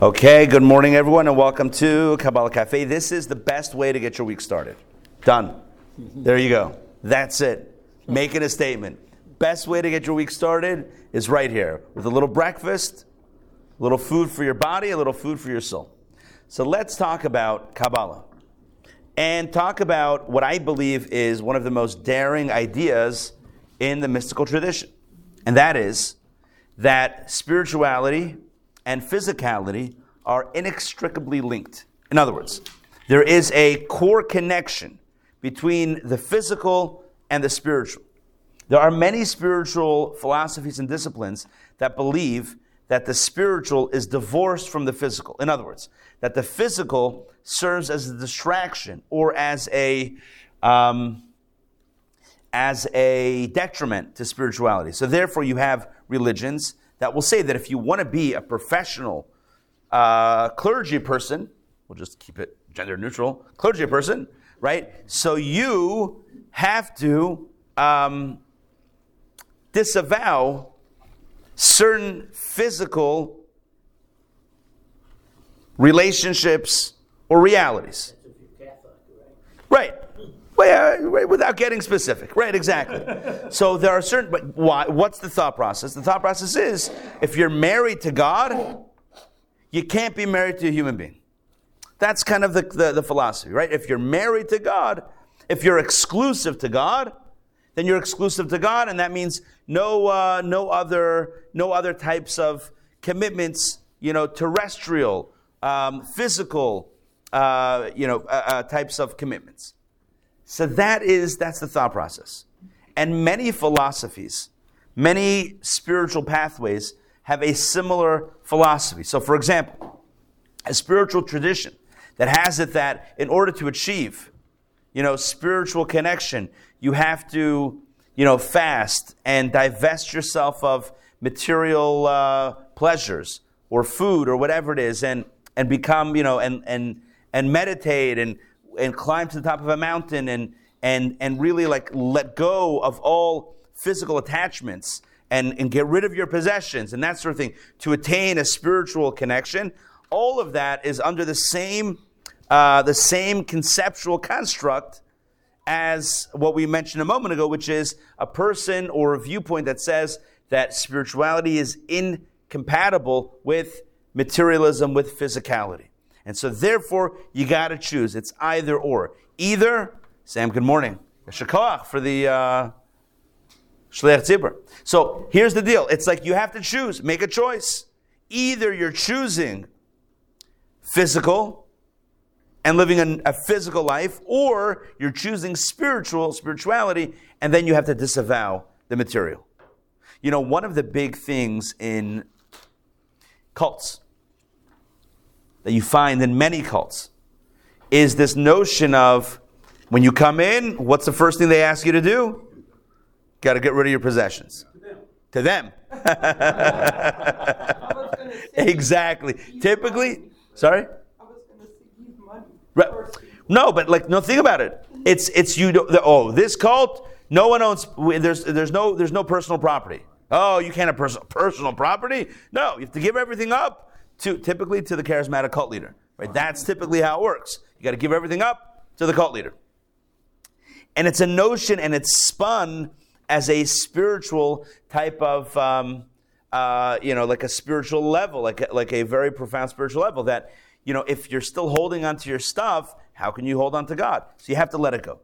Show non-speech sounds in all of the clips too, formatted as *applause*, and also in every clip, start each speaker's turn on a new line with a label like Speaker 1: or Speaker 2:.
Speaker 1: Okay, good morning, everyone, and welcome to Kabbalah Cafe. This is the best way to get your week started. Done. *laughs* There you go. That's it. Making a statement. Best way to get your week started is right here with a little breakfast, a little food for your body, a little food for your soul. So let's talk about Kabbalah and talk about what I believe is one of the most daring ideas in the mystical tradition. And that is that spirituality and physicality are inextricably linked. In other words, there is a core connection between the physical and the spiritual. There are many spiritual philosophies and disciplines that believe that the spiritual is divorced from the physical. In other words, that the physical serves as a distraction or as a um, as a detriment to spirituality. So therefore, you have religions that will say that if you want to be a professional uh, clergy person, we'll just keep it gender neutral, clergy person, right? So you have to um, disavow certain physical relationships or realities. Well, without getting specific. Right, exactly. so there are certain, but why, what's the thought process? The thought process is if you're married to God, you can't be married to a human being. That's kind of the, the, the philosophy, right? If you're married to God, if you're exclusive to God, then you're exclusive to God, and that means no, uh, no other, no other types of commitments, you know, terrestrial, um, physical, uh, you know, uh, uh types of commitments. So that is, that's the thought process. And many philosophies, many spiritual pathways have a similar philosophy. So, for example, a spiritual tradition that has it that in order to achieve, you know, spiritual connection, you have to, you know, fast and divest yourself of material uh, pleasures or food or whatever it is, and and become, you know, and and and meditate and and climb to the top of a mountain and and and really like let go of all physical attachments and, and get rid of your possessions and that sort of thing to attain a spiritual connection. All of that is under the same uh, the same conceptual construct as what we mentioned a moment ago, which is a person or a viewpoint that says that spirituality is incompatible with materialism, with physicality. And so, therefore, you got to choose. It's either or. Either, Sam, good morning. Shakach for the uh, Shliach So here's the deal. It's like you have to choose, make a choice. Either you're choosing physical and living a physical life, or you're choosing spiritual, spirituality, and then you have to disavow the material. You know, one of the big things in cults that you find in many cults is this notion of when you come in, what's the first thing they ask you to do? Got to get rid of your possessions. To them. *laughs* Exactly. Typically, sorry? No, but like, no, think about it. It's it's you. The, oh, this cult. No one owns. There's there's no there's no personal property. Oh, you can't have personal personal property. No, you have to give everything up to typically to the charismatic cult leader. Right. That's typically how it works. You got to give everything up to the cult leader. And it's a notion, and it's spun as a spiritual type of. Um, uh, you know, like a spiritual level, like a, like a very profound spiritual level. That you know, if you're still holding onto your stuff, how can you hold on to God? So you have to let it go.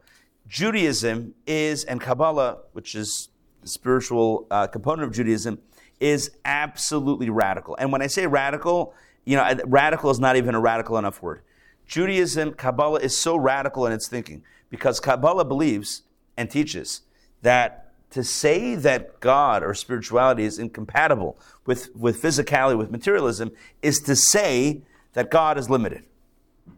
Speaker 1: Judaism is, and Kabbalah, which is the spiritual uh, component of Judaism, is absolutely radical. And when I say radical, you know, radical is not even a radical enough word. Judaism, Kabbalah is so radical in its thinking because Kabbalah believes and teaches that to say that God or spirituality is incompatible with, with physicality, with materialism, is to say that God is limited,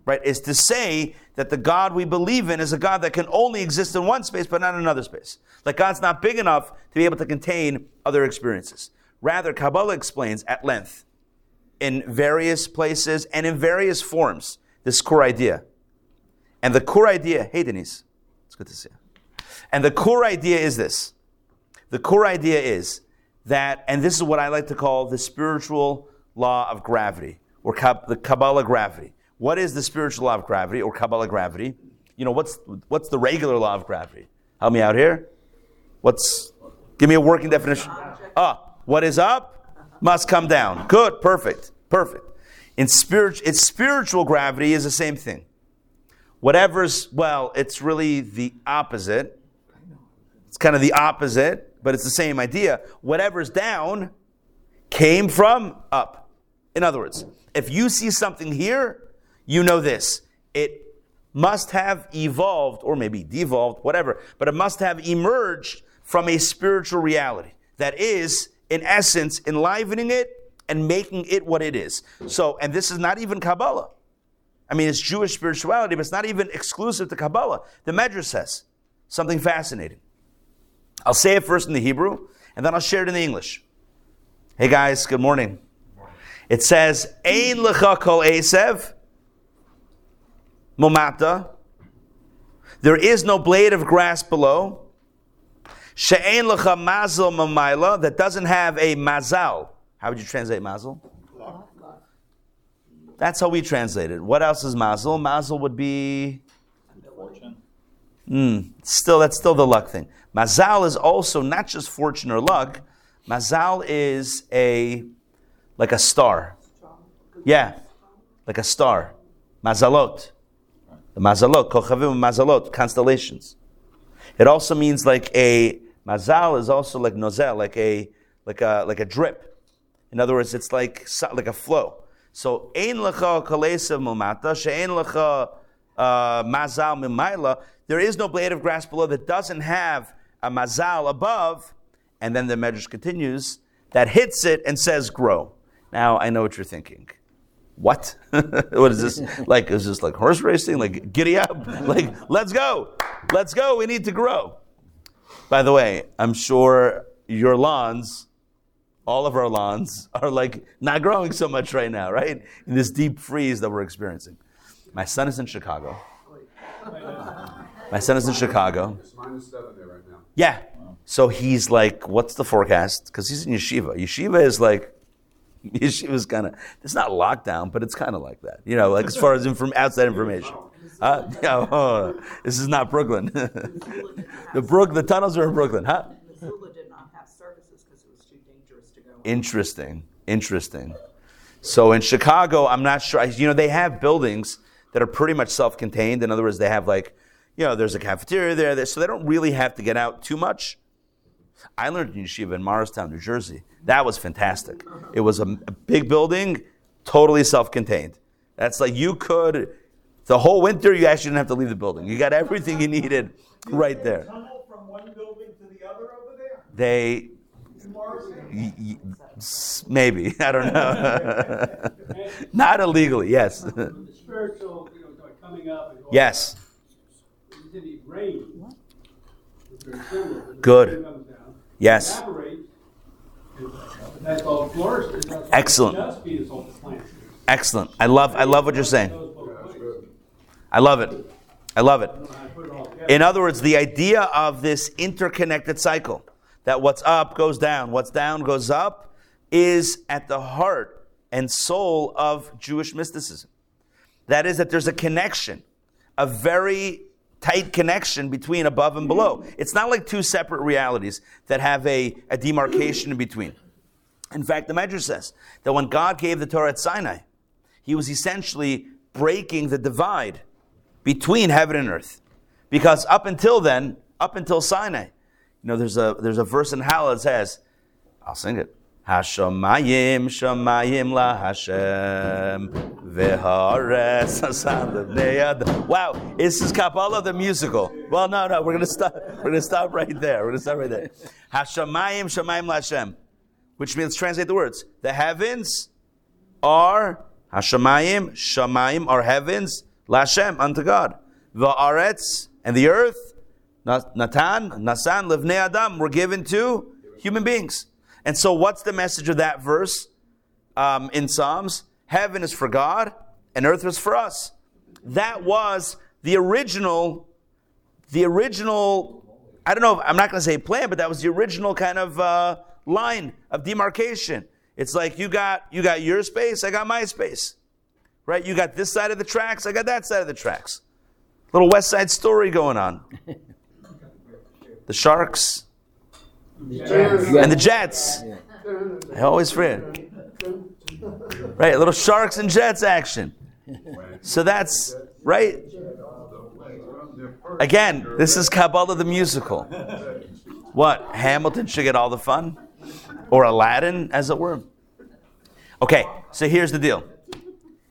Speaker 1: right? Is to say that the God we believe in is a God that can only exist in one space, but not in another space. Like God's not big enough to be able to contain other experiences. Rather, Kabbalah explains at length in various places and in various forms this core idea. And the core idea, hey Denise, it's good to see you. And the core idea is this. The core idea is that, and this is what I like to call the spiritual law of gravity or the Kabbalah gravity. What is the spiritual law of gravity or Kabbalah gravity? You know, what's, what's the regular law of gravity? Help me out here. What's, give me a working definition. Ah, what is up must come down. Good, perfect, perfect. In spirit, its spiritual gravity is the same thing. Whatever's, well, it's really the opposite. It's kind of the opposite, but it's the same idea. Whatever's down came from up. In other words, if you see something here, you know this. It must have evolved, or maybe devolved, whatever, but it must have emerged from a spiritual reality that is, in essence, enlivening it and making it what it is. So, and this is not even Kabbalah. I mean, it's Jewish spirituality, but it's not even exclusive to Kabbalah. The Medrash says something fascinating. I'll say it first in the Hebrew, and then I'll share it in the English. Hey guys, good morning. It says, Ein lecha kol esev, momata. There is no blade of grass below. She'ein lecha mazal mamayla, that doesn't have a mazal. How would you translate mazal? That's how we translate it. What else is mazal? Mazal would be fortune. Mm, still, that's still the luck thing. Mazal is also not just fortune or luck. Mazal is a like a star. Yeah, like a star. Mazalot. The mazalot, kochavim mazalot, constellations. It also means like a mazal is also like nozel, like a like a like a drip. In other words, it's like like a flow. So ein lecha kalesa mumata, she'ein lecha uh, mazal mimaila. There is no blade of grass below that doesn't have a mazal above. And then the medrash continues that hits it and says, "Grow." Now I know what you're thinking. What? *laughs* what is this? *laughs* Like, is this like horse racing? Like, giddy up? *laughs* Like, let's go. Let's go. We need to grow. By the way, I'm sure your lawns all of our lawns *laughs* are like not growing so much right now, right? In this deep freeze that we're experiencing. My son is in Chicago. My son is in Chicago.
Speaker 2: It's minus seven there right now.
Speaker 1: Yeah. So he's like, what's the forecast? Because he's in yeshiva. Yeshiva is like, *laughs* yeshiva's kind of, it's not lockdown, but it's kind of like that. You know, like as far as inform, outside information. Uh, yeah, oh, this is not Brooklyn. *laughs* the Brook, the tunnels are in Brooklyn, huh? Interesting. Interesting. So in Chicago, I'm not sure. You know, they have buildings that are pretty much self-contained. In other words, they have like, you know, there's a cafeteria there, so they don't really have to get out too much. I learned in yeshiva in Morristown, New Jersey. That was fantastic. It was a, a big building, totally self-contained. That's like you could the whole winter. You actually didn't have to leave the building. You got everything you needed right there. from one building to the other over there. They Maybe *laughs* I don't know. *laughs* Not illegally, yes.
Speaker 3: spiritual, you know, coming up.
Speaker 1: yes. Good. Yes. Excellent. Excellent. I love. I love what you're saying. I love it. I love it. In other words, the idea of this interconnected cycle that what's up goes down, what's down goes up, is at the heart and soul of Jewish mysticism. That is, that there's a connection, a very tight connection between above and below. Mm-hmm. It's not like two separate realities that have a, a demarcation in between. In fact, the Medrash says that when God gave the Torah at Sinai, he was essentially breaking the divide between heaven and earth. Because up until then, up until Sinai, you know, there's a there's a verse in Hallel that says, I'll sing it. Hashamayim shamayim la Hashem v'haaretz hasad Wow, this is Kabbalah the musical. Well, no, no, we're gonna stop. We're gonna stop right there. We're gonna stop right there. Hashamayim shamayim la Hashem, which means translate the words. The heavens are Hashamayim shamayim are heavens la Hashem unto God. V'haaretz and the earth Natan, Nasan, Livnei Adam were given to human beings. And so, what's the message of that verse um, in Psalms? Heaven is for God, and earth is for us. That was the original, the original. I don't know. I'm not going to say plan, but that was the original kind of uh, line of demarcation. It's like you got you got your space, I got my space. Right? You got this side of the tracks, I got that side of the tracks. Little West Side story going on. *laughs* the Sharks and the Jets. I always forget. Right, little Sharks and Jets action. So that's right. Again, this is Kabbalah the musical. What? Hamilton should get all the fun? Or Aladdin, as it were? Okay, so here's the deal.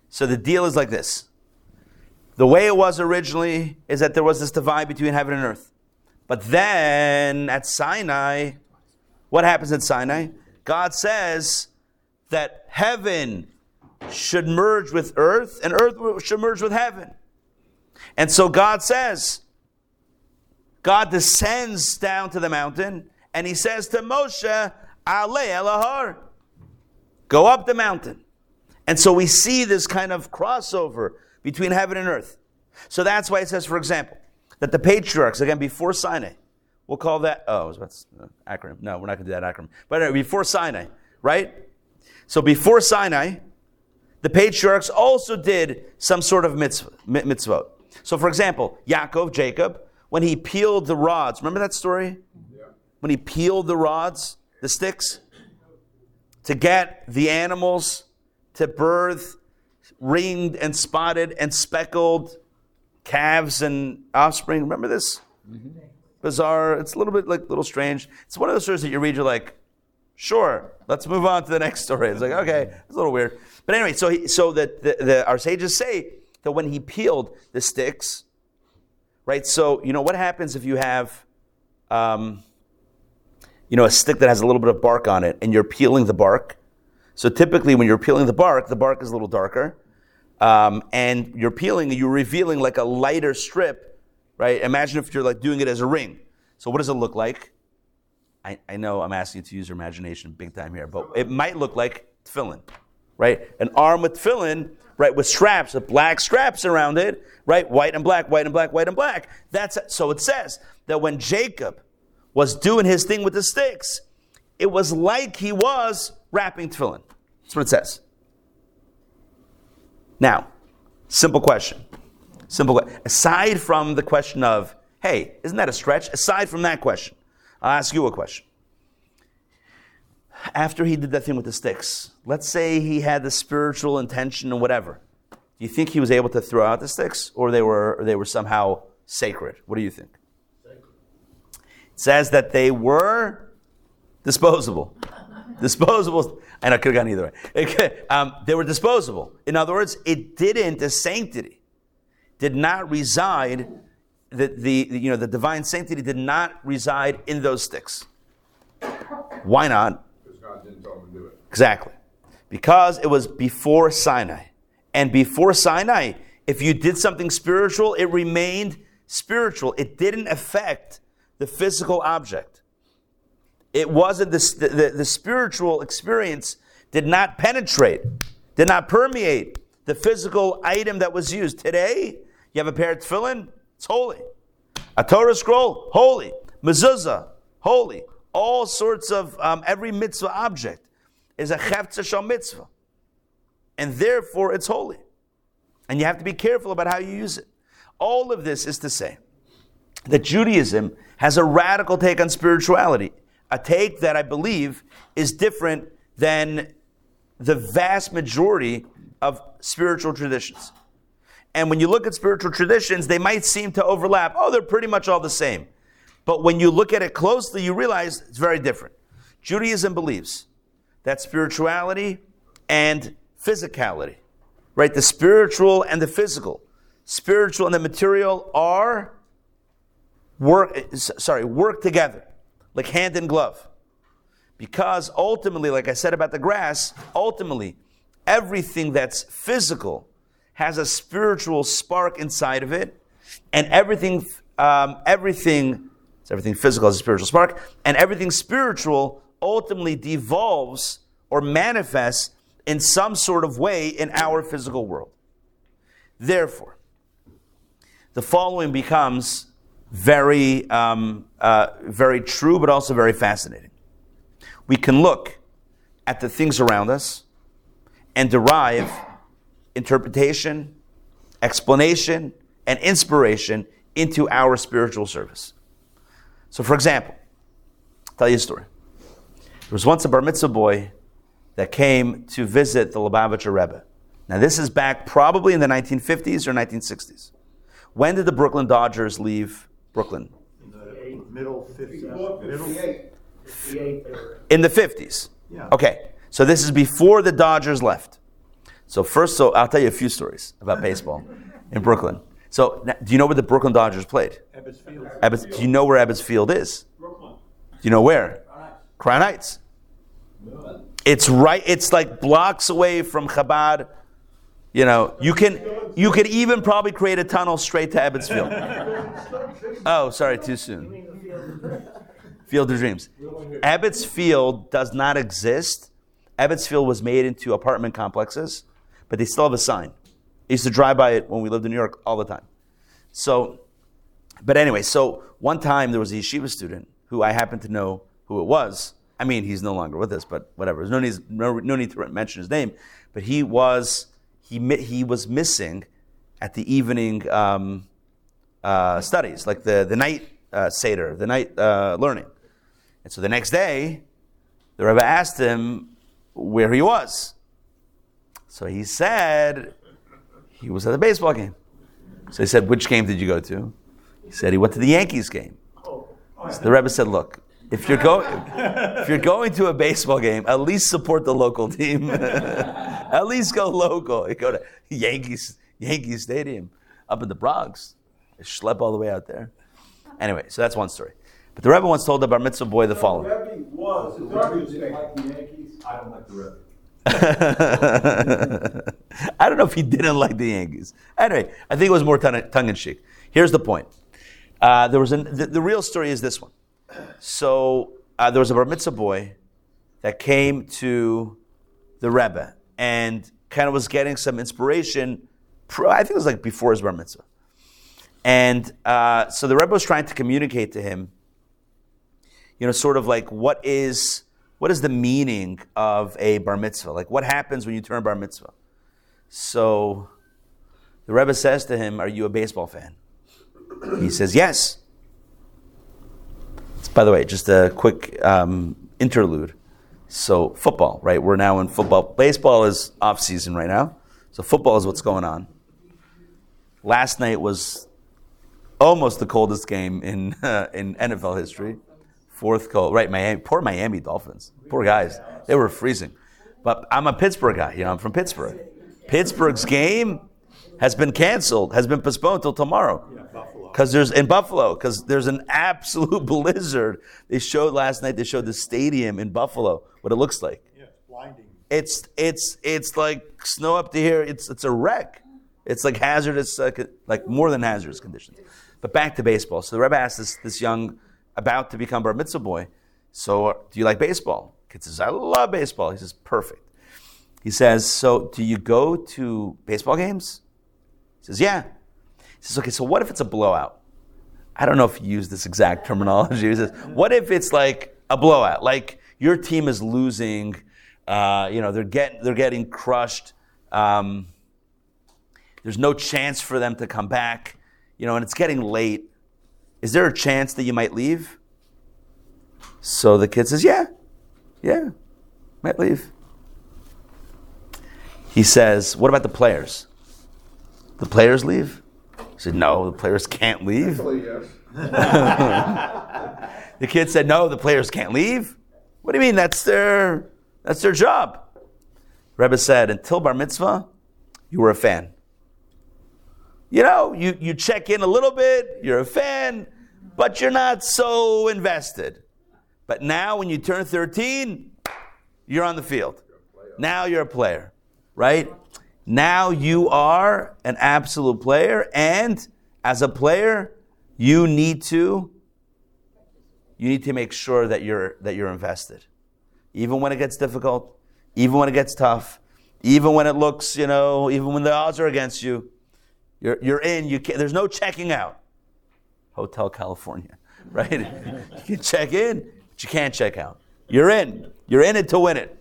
Speaker 1: So the deal is like this. The way it was originally is that there was this divide between heaven and earth. But then at Sinai, what happens at Sinai? God says that heaven should merge with earth and earth should merge with heaven. And so God says, God descends down to the mountain and he says to Moshe, Ale Elahar, go up the mountain. And so we see this kind of crossover between heaven and earth. So that's why it says, for example, that the patriarchs, again, before Sinai, we'll call that, oh, that's uh, acronym. No, we're not going to do that acronym. But anyway, before Sinai, right? So before Sinai, the patriarchs also did some sort of mitzvah, mitzvot. So for example, Yaakov, Jacob, when he peeled the rods, remember that story? Yeah. When he peeled the rods, the sticks, to get the animals to birth ringed and spotted and speckled calves and offspring. Remember this? Mm-hmm. Bizarre. It's a little bit like a little strange. It's one of those stories that you read, you're like, sure, let's move on to the *laughs* next story. It's like, okay, it's a little weird. But anyway, so he, so that the, the, our sages say that when he peeled the sticks, right? So you know what happens if you have, um, you know, a stick that has a little bit of bark on it, and you're peeling the bark. So typically, when you're peeling the bark, the bark is a little darker, um, and you're peeling, you're revealing like a lighter strip, right? Imagine if you're like doing it as a ring. So what does it look like? I, I know I'm asking you to use your imagination big time here, but it might look like tefillin, right? An arm with tefillin, right, with straps, with black straps around it, right? White and black, white and black, white and black. That's so it says that when Jacob was doing his thing with the sticks, it was like he was wrapping tefillin. That's what it says. Now, simple question. Simple. Aside from the question of, hey, isn't that a stretch? Aside from that question, I'll ask you a question. After he did that thing with the sticks, let's say he had the spiritual intention and whatever. Do you think he was able to throw out the sticks, or they were or they were somehow sacred? What do you think? Sacred. It says that they were disposable. disposable. And I could have gone either way. *laughs* um, they were disposable. In other words, it didn't, the sanctity did not reside, the, the, you know, the divine sanctity did not reside in those sticks. Why not? Because God didn't tell him to do it. Exactly. Because it was before Sinai. And before Sinai, if you did something spiritual, it remained spiritual. It didn't affect the physical object. It wasn't the, the, the spiritual experience did not penetrate, did not permeate the physical item that was used. Today, you have a pair of tefillin, it's holy. A Torah scroll, holy. Mezuzah, holy. All sorts of, um, every mitzvah object is a cheftzah mitzvah. And therefore, it's holy. And you have to be careful about how you use it. All of this is to say that Judaism has a radical take on spirituality a take that I believe is different than the vast majority of spiritual traditions. And when you look at spiritual traditions, they might seem to overlap. Oh, they're pretty much all the same. But when you look at it closely, you realize it's very different. Judaism believes that spirituality and physicality, right? The spiritual and the physical, spiritual and the material are work, sorry, work together like hand in glove. Because ultimately, like I said about the grass, ultimately, everything that's physical has a spiritual spark inside of it, and everything, um, everything, everything physical has a spiritual spark, and everything spiritual ultimately devolves or manifests in some sort of way in our physical world. Therefore, the following becomes very, um, uh, very true, but also very fascinating. We can look at the things around us and derive interpretation, explanation, and inspiration into our spiritual service. So, for example, I'll tell you a story. There was once a bar mitzvah boy that came to visit the Lubavitcher Rebbe. Now, this is back probably in the 1950s or 1960s. When did the Brooklyn Dodgers leave Brooklyn?
Speaker 2: In the middle 50s. Middle,
Speaker 1: In the 50s.
Speaker 2: Yeah.
Speaker 1: Okay, so this is before the Dodgers left. So first, so I'll tell you a few stories about baseball in Brooklyn. So now, do you know where the Brooklyn Dodgers played?
Speaker 2: Ebbets Field.
Speaker 1: Ebbets, do you know where Ebbets Field is?
Speaker 3: Brooklyn.
Speaker 1: Do you know where? Crown Heights. It's right. It's like blocks away from Chabad. You know, you can you could even probably create a tunnel straight to Ebbets *laughs* Field. Oh, sorry, too soon. Field of Dreams. Ebbets Field does not exist. Ebbets Field was made into apartment complexes, but they still have a sign. I used to drive by it when we lived in New York all the time. So, but anyway, so one time there was a yeshiva student who I happen to know who it was. I mean, he's no longer with us, but whatever. There's no need, no, no need to mention his name. But he was he he was missing at the evening um, uh, studies, like the the night uh, seder, the night uh, learning. And so the next day, the Rebbe asked him where he was. So he said he was at a baseball game. So he said, "Which game did you go to?" He said he went to the Yankees game. So the Rebbe said, "Look, if you're going, if you're going to a baseball game, at least support the local team. *laughs* at least go local. You go to Yankees Yankee Stadium up in the Bronx. I Schlep all the way out there. Anyway, so that's one story. But the Rebbe once told the bar mitzvah boy the following.
Speaker 3: The Rebbe was garbage
Speaker 4: didn't like the Yankees. I don't like the Rebbe. *laughs*
Speaker 1: I don't know if he didn't like the Yankees. Anyway, I think it was more tongue tongue in cheek. Here's the point. Uh, there was an, the, the real story is this one. So uh, there was a bar mitzvah boy that came to the Rebbe and kind of was getting some inspiration. I think it was like before his bar mitzvah. And uh, so the Rebbe was trying to communicate to him, you know, sort of like what is what is the meaning of a bar mitzvah? Like what happens when you turn bar mitzvah? So the Rebbe says to him, "Are you a baseball fan?" He says, "Yes." By the way, just a quick um, interlude. So football, right? We're now in football. Baseball is off season right now, so football is what's going on. Last night was almost the coldest game in uh, *laughs* in NFL history. Fourth cold, right? Miami, poor Miami Dolphins, poor guys. They were freezing. But I'm a Pittsburgh guy. You know, I'm from Pittsburgh. Pittsburgh's game has been canceled, has been postponed till tomorrow. Because there's in Buffalo, because there's an absolute *laughs* blizzard. They showed last night. They showed the stadium in Buffalo, what it looks like.
Speaker 2: Yeah, it's blinding.
Speaker 1: It's it's it's like snow up to here. It's it's a wreck. It's like hazardous, uh, like more than hazardous conditions. But back to baseball. So the Rebbe asked this this young, about to become bar mitzvah boy. So do you like baseball? Kid says, I love baseball. He says, perfect. He says, so do you go to baseball games? He says, yeah. Says, okay. So what if it's a blowout? I don't know if you use this exact terminology. He says, what if it's like a blowout? Like your team is losing, uh, you know, they're getting they're getting crushed. Um, there's no chance for them to come back, you know, and it's getting late. Is there a chance that you might leave? So the kid says, Yeah, yeah, might leave. He says, What about the players? The players leave? He said, No, the players can't leave.
Speaker 4: yes. *laughs*
Speaker 1: The kid said, "No, the players can't leave." What do you mean? That's their that's their job. Rebbe said, "Until bar mitzvah, you were a fan. You know, you you check in a little bit. You're a fan, but you're not so invested. But now, when you turn 13, you're on the field. Now you're a player, right? Now you are an absolute player, and as a player, you need to." you need to make sure that you're that you're invested. Even when it gets difficult even when it gets tough even when it looks you know even when the odds are against you you're, you're in you can't, there's no checking out. Hotel california *laughs* right? You can check in but you can't check out. You're in. You're in it to win it.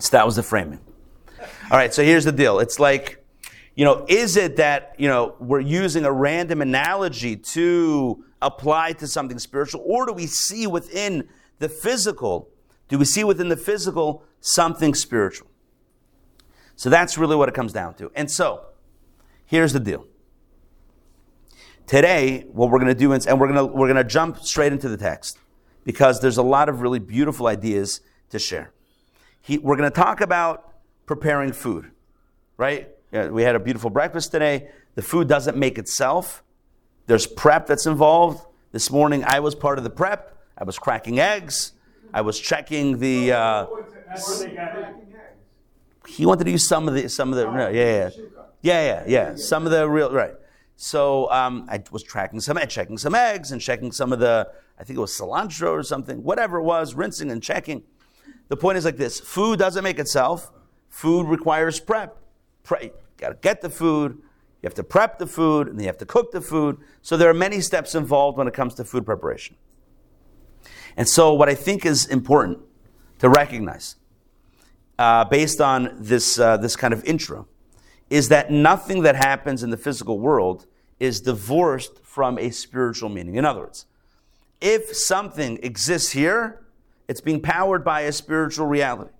Speaker 1: So that was the framing. All right, so here's the deal. It's like, you know, is it that, you know, we're using a random analogy to apply to something spiritual, or do we see within the physical, do we see within the physical something spiritual? So that's really what it comes down to. And so, here's the deal. Today, what we're going to do, is, and we're going to, we're going to jump straight into the text because there's a lot of really beautiful ideas to share. He, we're going to talk about preparing food, right? Yeah, we had a beautiful breakfast today. The food doesn't make itself. There's prep that's involved. This morning, I was part of the prep. I was cracking eggs. I was checking the. Uh, he wanted to use some of the some of the yeah yeah yeah yeah yeah some of the real right. So um, I was tracking some checking some eggs and checking some of the I think it was cilantro or something whatever it was rinsing and checking. The point is like this: food doesn't make itself. Food requires prep. Pre- you got to get the food. You have to prep the food and you have to cook the food. So there are many steps involved when it comes to food preparation. And so, what I think is important to recognize, uh, based on this, uh, this kind of intro, is that nothing that happens in the physical world is divorced from a spiritual meaning. In other words, if something exists here, it's being powered by a spiritual reality.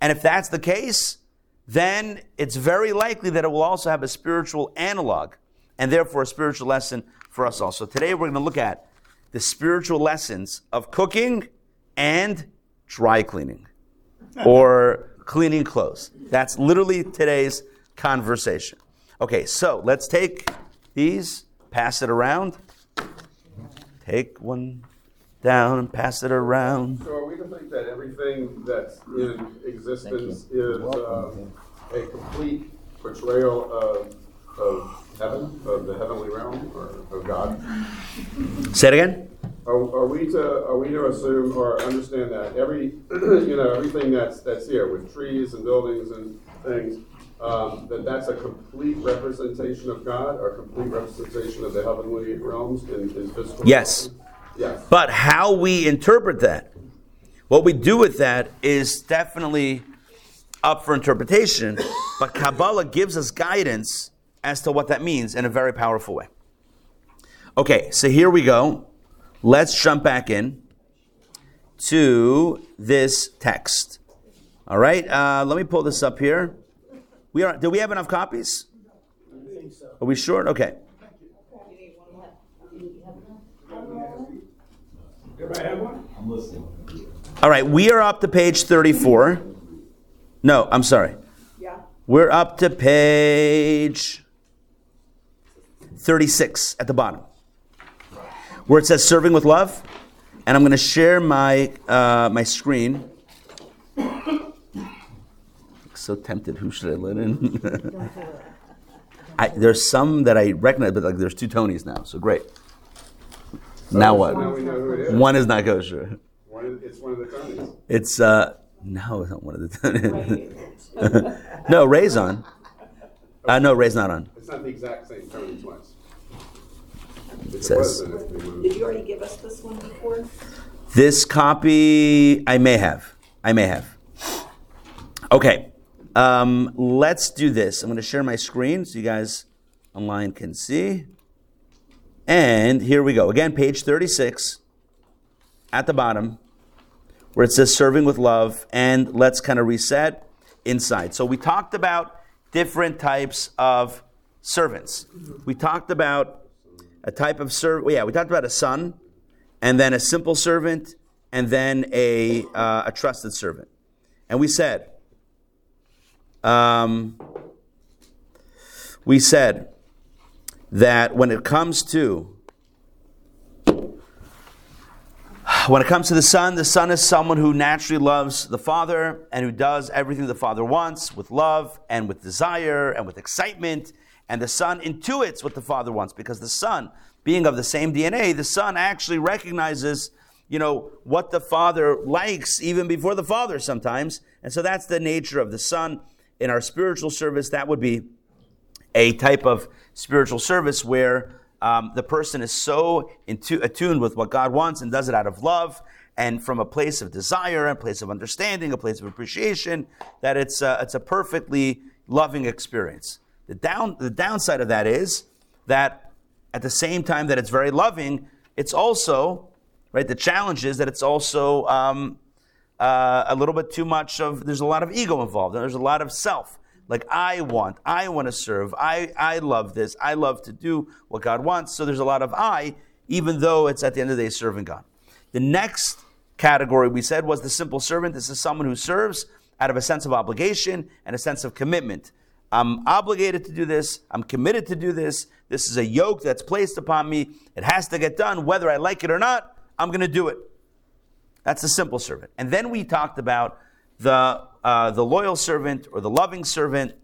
Speaker 1: And if that's the case, then it's very likely that it will also have a spiritual analog and therefore a spiritual lesson for us also. Today we're going to look at the spiritual lessons of cooking and dry cleaning or cleaning clothes. That's literally today's conversation. Okay, so let's take these, pass it around. Take one down and pass it around.
Speaker 5: So are we to think that everything that's in existence is uh, a complete portrayal of, of heaven, of the heavenly realm, or of God?
Speaker 1: Say it again.
Speaker 5: Are, are we to are we to assume or understand that every *clears throat* you know everything that's that's here with trees and buildings and things um, that that's a complete representation of God or complete representation of the heavenly realms in, in physical?
Speaker 1: Yes.
Speaker 5: Yes.
Speaker 1: But how we interpret that, what we do with that is definitely up for interpretation. But Kabbalah gives us guidance as to what that means in a very powerful way. Okay, so here we go. Let's jump back in to this text. All right, uh, let me pull this up here. We are. Do we have enough copies? Are we short? Okay.
Speaker 3: Everybody have one?
Speaker 4: I'm listening.
Speaker 1: All right, we are up to page 34. No, I'm sorry.
Speaker 6: Yeah.
Speaker 1: We're up to page 36 at the bottom, where it says serving with love. And I'm going to share my, uh, my screen. *coughs* So tempted. Who should I let in? *laughs* I, there's some that I recognize, but like there's two Tonys now, so great. Now
Speaker 5: Now
Speaker 1: what?
Speaker 5: we know who it is.
Speaker 1: One is not kosher.
Speaker 5: One of- it's one of the Tonys.
Speaker 1: It's uh no, it's not one of the Tonys. *laughs* no, Ray's on. Uh, no, Ray's not on.
Speaker 5: It's not the exact same Tony twice. If it
Speaker 1: Says-
Speaker 5: was, then it's been moved.
Speaker 6: Did you already give us this one before?
Speaker 1: This copy, I may have. I may have. Okay, um, let's do this. I'm going to share my screen so you guys online can see. And here we go. Again, page 36 at the bottom where it says serving with love. And let's kind of reset inside. So we talked about different types of servants. We talked about a type of servant. Yeah, we talked about a son, and then a simple servant, and then a, uh, a trusted servant. And we said, um, we said that when it comes to when it comes to the son, the son is someone who naturally loves the father and who does everything the father wants with love and with desire and with excitement. And the son intuits what the father wants because the son, being of the same DNA, the son actually recognizes, you know, what the father likes even before the father sometimes. And so that's the nature of the son. In our spiritual service, that would be a type of spiritual service where um, the person is so attuned with what God wants and does it out of love and from a place of desire, a place of understanding, a place of appreciation, that it's a, it's a perfectly loving experience. The, down, the downside of that is that at the same time that it's very loving, it's also, right, the challenge is that it's also um, uh, a little bit too much of, there's a lot of ego involved, and there's a lot of self. Like, I want, I want to serve, I, I love this, I love to do what God wants. So there's a lot of I, even though it's at the end of the day serving God. The next category we said was the simple servant. This is someone who serves out of a sense of obligation and a sense of commitment. I'm obligated to do this. I'm committed to do this. This is a yoke that's placed upon me. It has to get done, whether I like it or not. I'm going to do it. That's the simple servant. And then we talked about the uh, the loyal servant or the loving servant,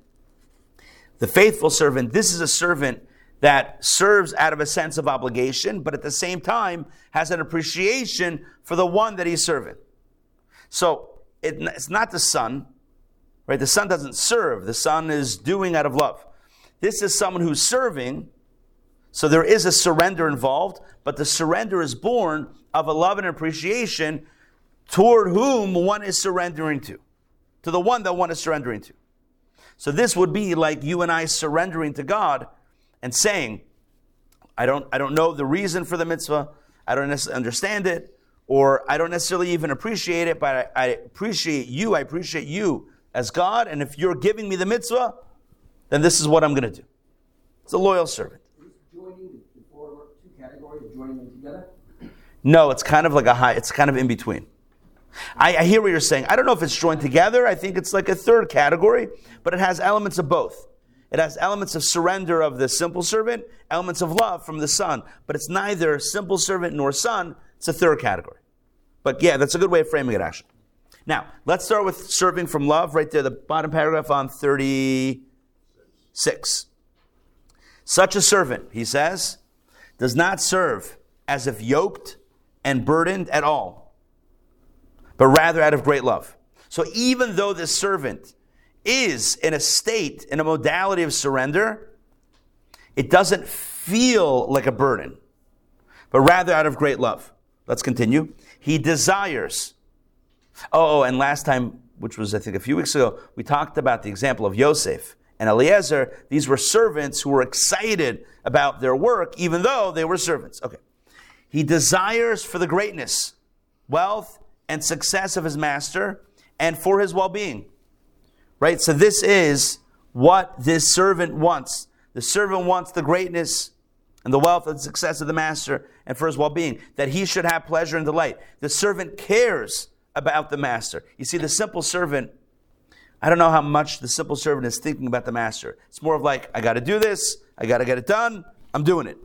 Speaker 1: the faithful servant. This is a servant that serves out of a sense of obligation, but at the same time has an appreciation for the one that he's serving. So it, it's not the son, right? The son doesn't serve. The son is doing out of love. This is someone who's serving. So there is a surrender involved, but the surrender is born of a love and appreciation toward whom one is surrendering to, to the one that one is surrendering to. So this would be like you and I surrendering to God and saying, I don't, I don't know the reason for the mitzvah, I don't necessarily understand it, or I don't necessarily even appreciate it, but I, I appreciate you, I appreciate you as God, and if you're giving me the mitzvah, then this is what I'm going to do. It's a loyal servant.
Speaker 7: Joining the two categories, joining them together?
Speaker 1: No, it's kind of like a high, it's kind of in between. I, I, hear what you're saying. I don't know if it's joined together. I think it's like a third category, but it has elements of both. It has elements of surrender of the simple servant, elements of love from the son, but it's neither simple servant nor son. It's a third category. But yeah, that's a good way of framing it, actually. Now, let's start with serving from love, right there, the bottom paragraph on 36. Such a servant, he says, does not serve as if yoked and burdened at all, but rather out of great love. So even though this servant is in a state, in a modality of surrender, it doesn't feel like a burden, but rather out of great love. Let's continue. He desires. Oh, oh, and last time, which was I think a few weeks ago, we talked about the example of Yosef and Eliezer. These were servants who were excited about their work, even though they were servants. Okay. He desires for the greatness, wealth, and success of his master and for his well being. Right? So this is what this servant wants. The servant wants the greatness and the wealth and success of the master and for his well being, that he should have pleasure and delight. The servant cares about the master. You see, the simple servant, I don't know how much the simple servant is thinking about the master. It's more of like, I got to do this, I got to get it done, I'm doing it.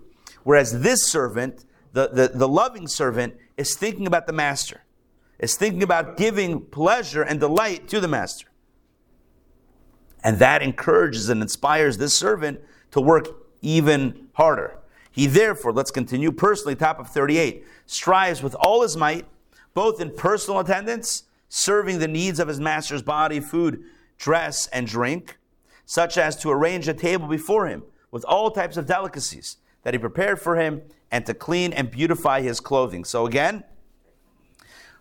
Speaker 1: Whereas this servant, the, the, the loving servant, is thinking about the master, is thinking about giving pleasure and delight to the master. And that encourages and inspires this servant to work even harder. He therefore, let's continue, personally, top of 38, strives with all his might, both in personal attendance, serving the needs of his master's body, food, dress, and drink, such as to arrange a table before him with all types of delicacies that he prepared for him, and to clean and beautify his clothing. So again,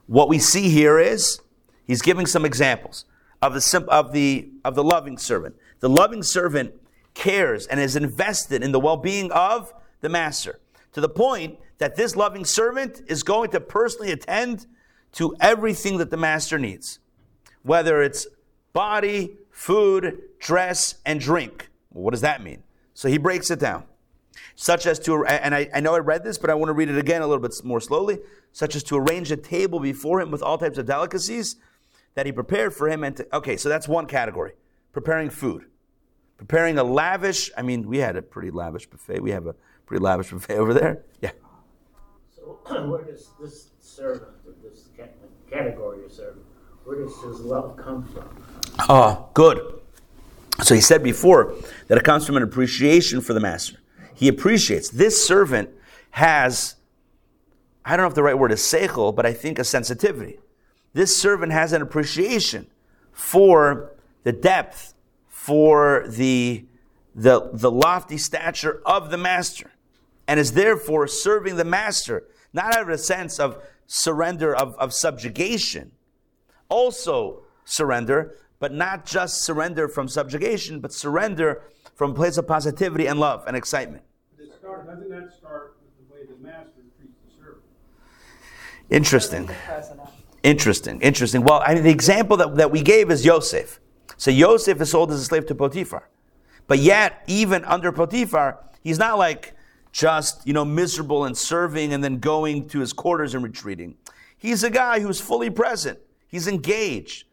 Speaker 1: what we see here is he's giving some examples of the, of the, of the loving servant. The loving servant cares and is invested in the well-being of the master to the point that this loving servant is going to personally attend to everything that the master needs, whether it's body, food, dress, and drink. What does that mean? So he breaks it down. Such as to, and I, I know I read this, but I want to read it again a little bit more slowly, such as to arrange a table before him with all types of delicacies that he prepared for him. And to, okay, so that's one category preparing food. Preparing a lavish, I mean, we had a pretty lavish buffet. We have a pretty lavish *laughs* buffet over there. Yeah.
Speaker 8: So, *clears throat* where does this servant, this category of servant, where does his love come from?
Speaker 1: Oh, good. So he said before that it comes from an appreciation for the master. He appreciates. This servant has, I don't know if the right word is seichel, but I think a sensitivity. This servant has an appreciation for the depth, for the, the, the lofty stature of the master, and is therefore serving the master, not out of a sense of surrender of, of subjugation, also surrender, but not just surrender from subjugation, but surrender from a place of positivity and love and excitement.
Speaker 3: Does it start, doesn't that start with the way the master treats the servant?
Speaker 1: Interesting. Interesting. Interesting. Well, I mean, the example that, that we gave is Yosef. So Yosef is sold as a slave to Potiphar. But yet, even under Potiphar, he's not like just, you know, miserable and serving and then going to his quarters and retreating. He's a guy who's fully present. He's engaged.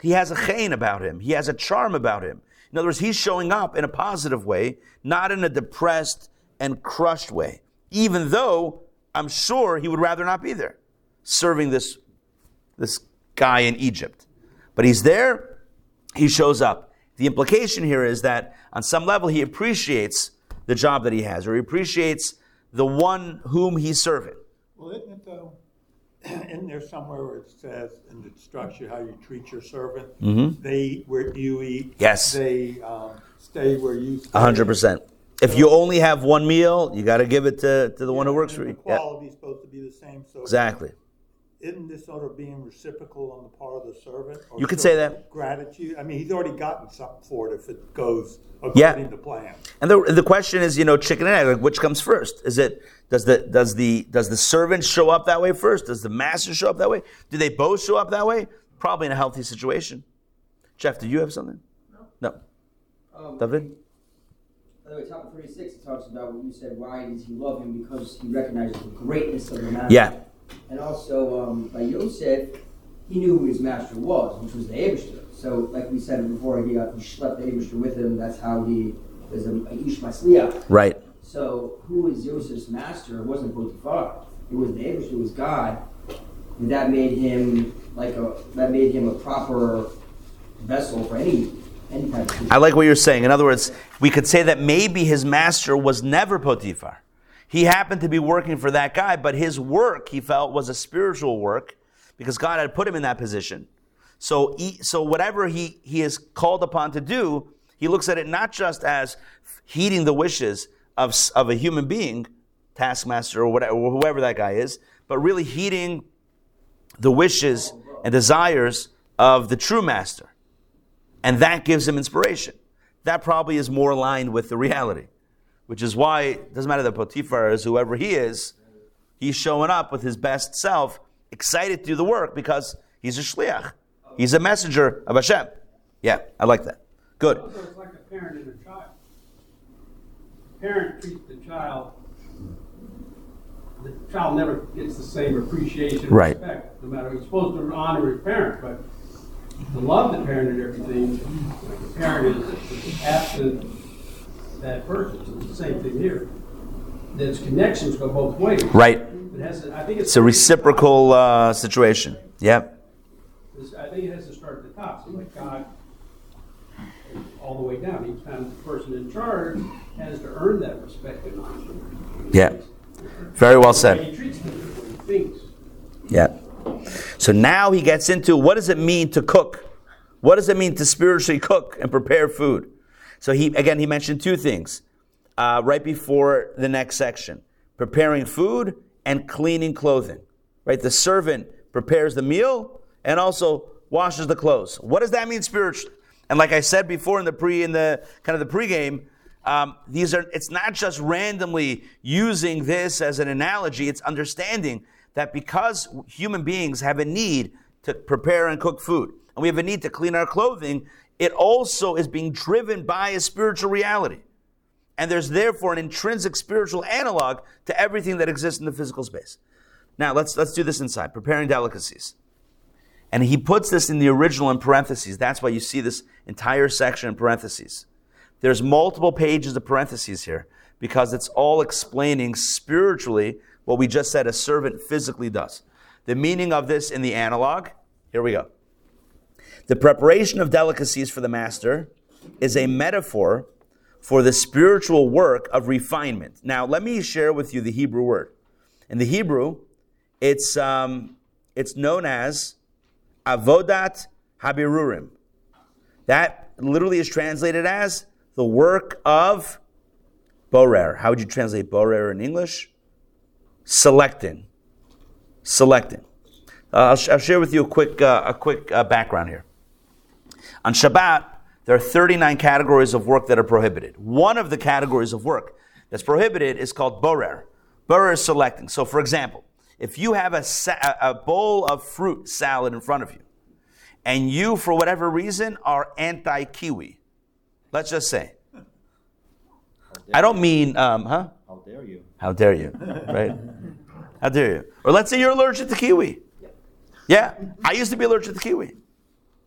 Speaker 1: He has a chein about him. He has a charm about him. In other words, he's showing up in a positive way, not in a depressed and crushed way. Even though I'm sure he would rather not be there, serving this, this guy in Egypt. But he's there, he shows up. The implication here is that on some level he appreciates the job that he has, or he appreciates the one whom he's serving.
Speaker 2: Well, isn't it though, *clears throat* in there somewhere where it says in the structure how you treat your servant? They eat where you eat.
Speaker 1: Mm-hmm. Yes.
Speaker 2: They um, stay where you stay.
Speaker 1: A hundred percent. If you only have one meal, you got to give it to, to the one who works for you.
Speaker 2: The
Speaker 1: Yeah,
Speaker 2: quality's supposed to be the same, so.
Speaker 1: exactly.
Speaker 2: Isn't this sort of being reciprocal on the part of the servant? or
Speaker 1: You could say that.
Speaker 2: Gratitude, I mean, he's already gotten something for it if it goes
Speaker 1: Yeah.
Speaker 2: according to plan.
Speaker 1: And the, the question is, you know, chicken and egg, like which comes first? Is it does the does the does the servant show up that way first? Does the master show up that way? Do they both show up that way? Probably in a healthy situation. Jeff, do you have something? No. No.
Speaker 7: Um,
Speaker 1: David?
Speaker 7: By the way, 36, it talks about what you said, why does he love him? Because he recognizes the greatness of the master.
Speaker 1: Yeah.
Speaker 7: And also, um, by Yosef, he knew who his master was, which was the Abishter. So, like we said before, he, uh, he schlepped the Abishter with him. That's how he was a, a Ish Masliach.
Speaker 1: Right.
Speaker 7: So, who is Joseph's master? It wasn't Potiphar. It was the Abishter, it was God. And that made him like a that made him a proper vessel for any any type of
Speaker 1: I like what you're saying. In other words, we could say that maybe his master was never Potiphar. He happened to be working for that guy, but his work, he felt, was a spiritual work because God had put him in that position. So, he, so whatever he, he is called upon to do, he looks at it not just as heeding the wishes of, of a human being, taskmaster or whatever, whoever that guy is, but really heeding the wishes and desires of the true master. And that gives him inspiration. That probably is more aligned with the reality, which is why it doesn't matter that Potiphar is whoever he is, he's showing up with his best self, excited to do the work because he's a shliach. He's a messenger of Hashem. Yeah, I like that. Good.
Speaker 3: Also, it's like a parent and a child. Parent treats the child, the child never gets the same appreciation and
Speaker 1: Right.
Speaker 3: respect, no matter, he's supposed to honor his parent, but to love the parent and everything, like the parent is is absent that person, so it's the same thing here. There's connections go both ways.
Speaker 1: Right.
Speaker 3: It has, to- I think it's.
Speaker 1: It's a reciprocal uh, situation. Yep.
Speaker 3: I think it has to start at the top, so like God, all the way down, each time the person in charge has to earn that respect and honor.
Speaker 1: Yeah. Very well said.
Speaker 3: he treats them, the way he thinks.
Speaker 1: Yeah. So now he gets into what does it mean to cook? What does it mean to spiritually cook and prepare food? So he again he mentioned two things uh, right before the next section: preparing food and cleaning clothing. Right, the servant prepares the meal and also washes the clothes. What does that mean spiritually? And like I said before in the pre in the kind of the pregame, um, these are it's not just randomly using this as an analogy. It's understanding that because human beings have a need to prepare and cook food, and we have a need to clean our clothing, it also is being driven by a spiritual reality. And there's therefore an intrinsic spiritual analog to everything that exists in the physical space. Now let's let's do this inside, preparing delicacies. And he puts this in the original in parentheses. That's why you see this entire section in parentheses. There's multiple pages of parentheses here because it's all explaining spiritually what we just said a servant physically does. The meaning of this in the analog, here we go. The preparation of delicacies for the master is a metaphor for the spiritual work of refinement. Now, let me share with you the Hebrew word. In the Hebrew, it's, um, it's known as avodat habirurim. That literally is translated as the work of borer. How would you translate borer in English? Selecting. selecting. Uh, I'll, sh- I'll share with you a quick, uh, a quick uh, background here. On Shabbat, there are 39 categories of work that are prohibited. One of the categories of work that's prohibited is called borer. Borer is selecting. So, for example, if you have a, sa- a bowl of fruit salad in front of you, and you, for whatever reason, are anti kiwi, let's just say. I don't mean, um, huh?
Speaker 4: How dare you?
Speaker 1: How dare you, right? How dare you? Or let's say you're allergic to kiwi. Yeah, I used to be allergic to kiwi.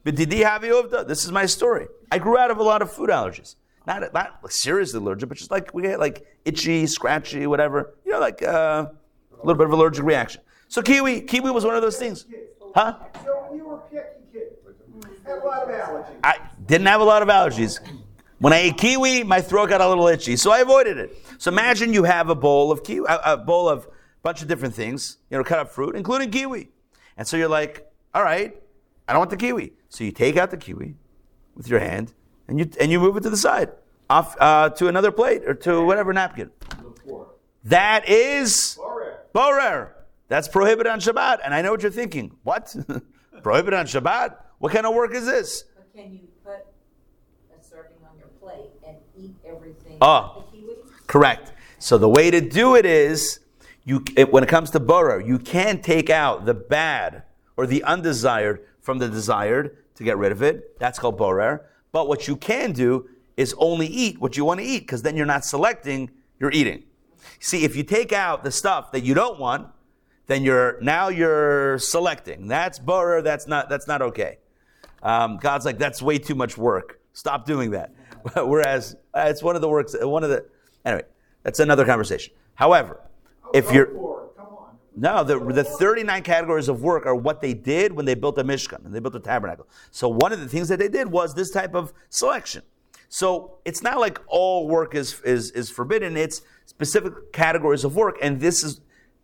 Speaker 1: But did have you This is my story. I grew out of a lot of food allergies. Not, not seriously allergic, but just like we get like itchy, scratchy, whatever. You know, like uh, a little bit of allergic reaction. So kiwi, kiwi was one of those things. Huh?
Speaker 9: So you were a picky kid. Had a lot of allergies.
Speaker 1: I didn't have a lot of allergies. When I ate kiwi, my throat got a little itchy, so I avoided it. So imagine you have a bowl of kiwi, a, a bowl of a bunch of different things, you know, cut up fruit, including kiwi. And so you're like, all right, I don't want the kiwi. So you take out the kiwi with your hand and you and you move it to the side, off uh, to another plate or to whatever napkin. That is borer. That's prohibited on Shabbat. And I know what you're thinking. What? *laughs* prohibited on Shabbat? What kind of work is this?
Speaker 6: But can you put a serving on your plate and eat everything?
Speaker 1: Oh.
Speaker 6: with the kiwi?
Speaker 1: Correct. So the way to do it is, you it, when it comes to borer, you can take out the bad or the undesired from the desired to get rid of it. That's called borer. But what you can do is only eat what you want to eat because then you're not selecting, you're eating. See, if you take out the stuff that you don't want, then you're now you're selecting. That's borer. That's not that's not okay. Um, God's like that's way too much work. Stop doing that. *laughs* Whereas uh, it's one of the works. One of the anyway. That's another conversation. However, if you're no, the, the 39 categories of work are what they did when they built the Mishkan and they built the tabernacle. So one of the things that they did was this type of selection. So it's not like all work is, is, is forbidden, it's specific categories of work. And this is,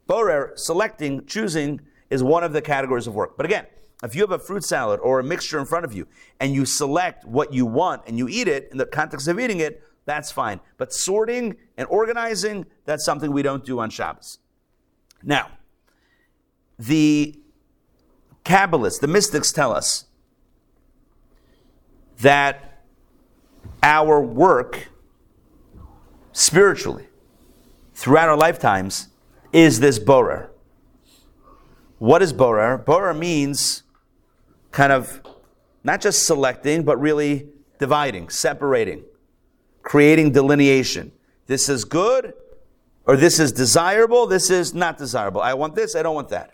Speaker 1: Borer, selecting, choosing, is one of the categories of work. But again, if you have a fruit salad or a mixture in front of you and you select what you want and you eat it in the context of eating it, that's fine. But sorting and organizing, that's something we don't do on Shabbos. Now, the Kabbalists, the mystics tell us that our work spiritually throughout our lifetimes is this borer. What is borer? Borer means kind of not just selecting, but really dividing, separating, creating delineation. This is good, or this is desirable, this is not desirable. I want this, I don't want that.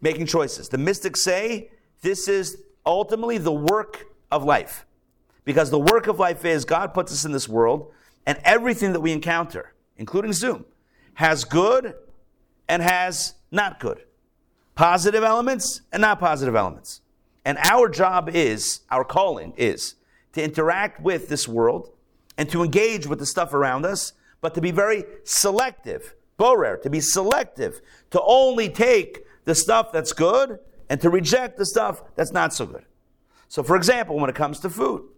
Speaker 1: Making choices. The mystics say this is ultimately the work of life. Because the work of life is God puts us in this world, and everything that we encounter, including Zoom, has good and has not good. Positive elements and not positive elements. And our job is, our calling is, to interact with this world and to engage with the stuff around us, but to be very selective. Borer, to be selective, to only take the stuff that's good and to reject the stuff that's not so good. So, for example, when it comes to food,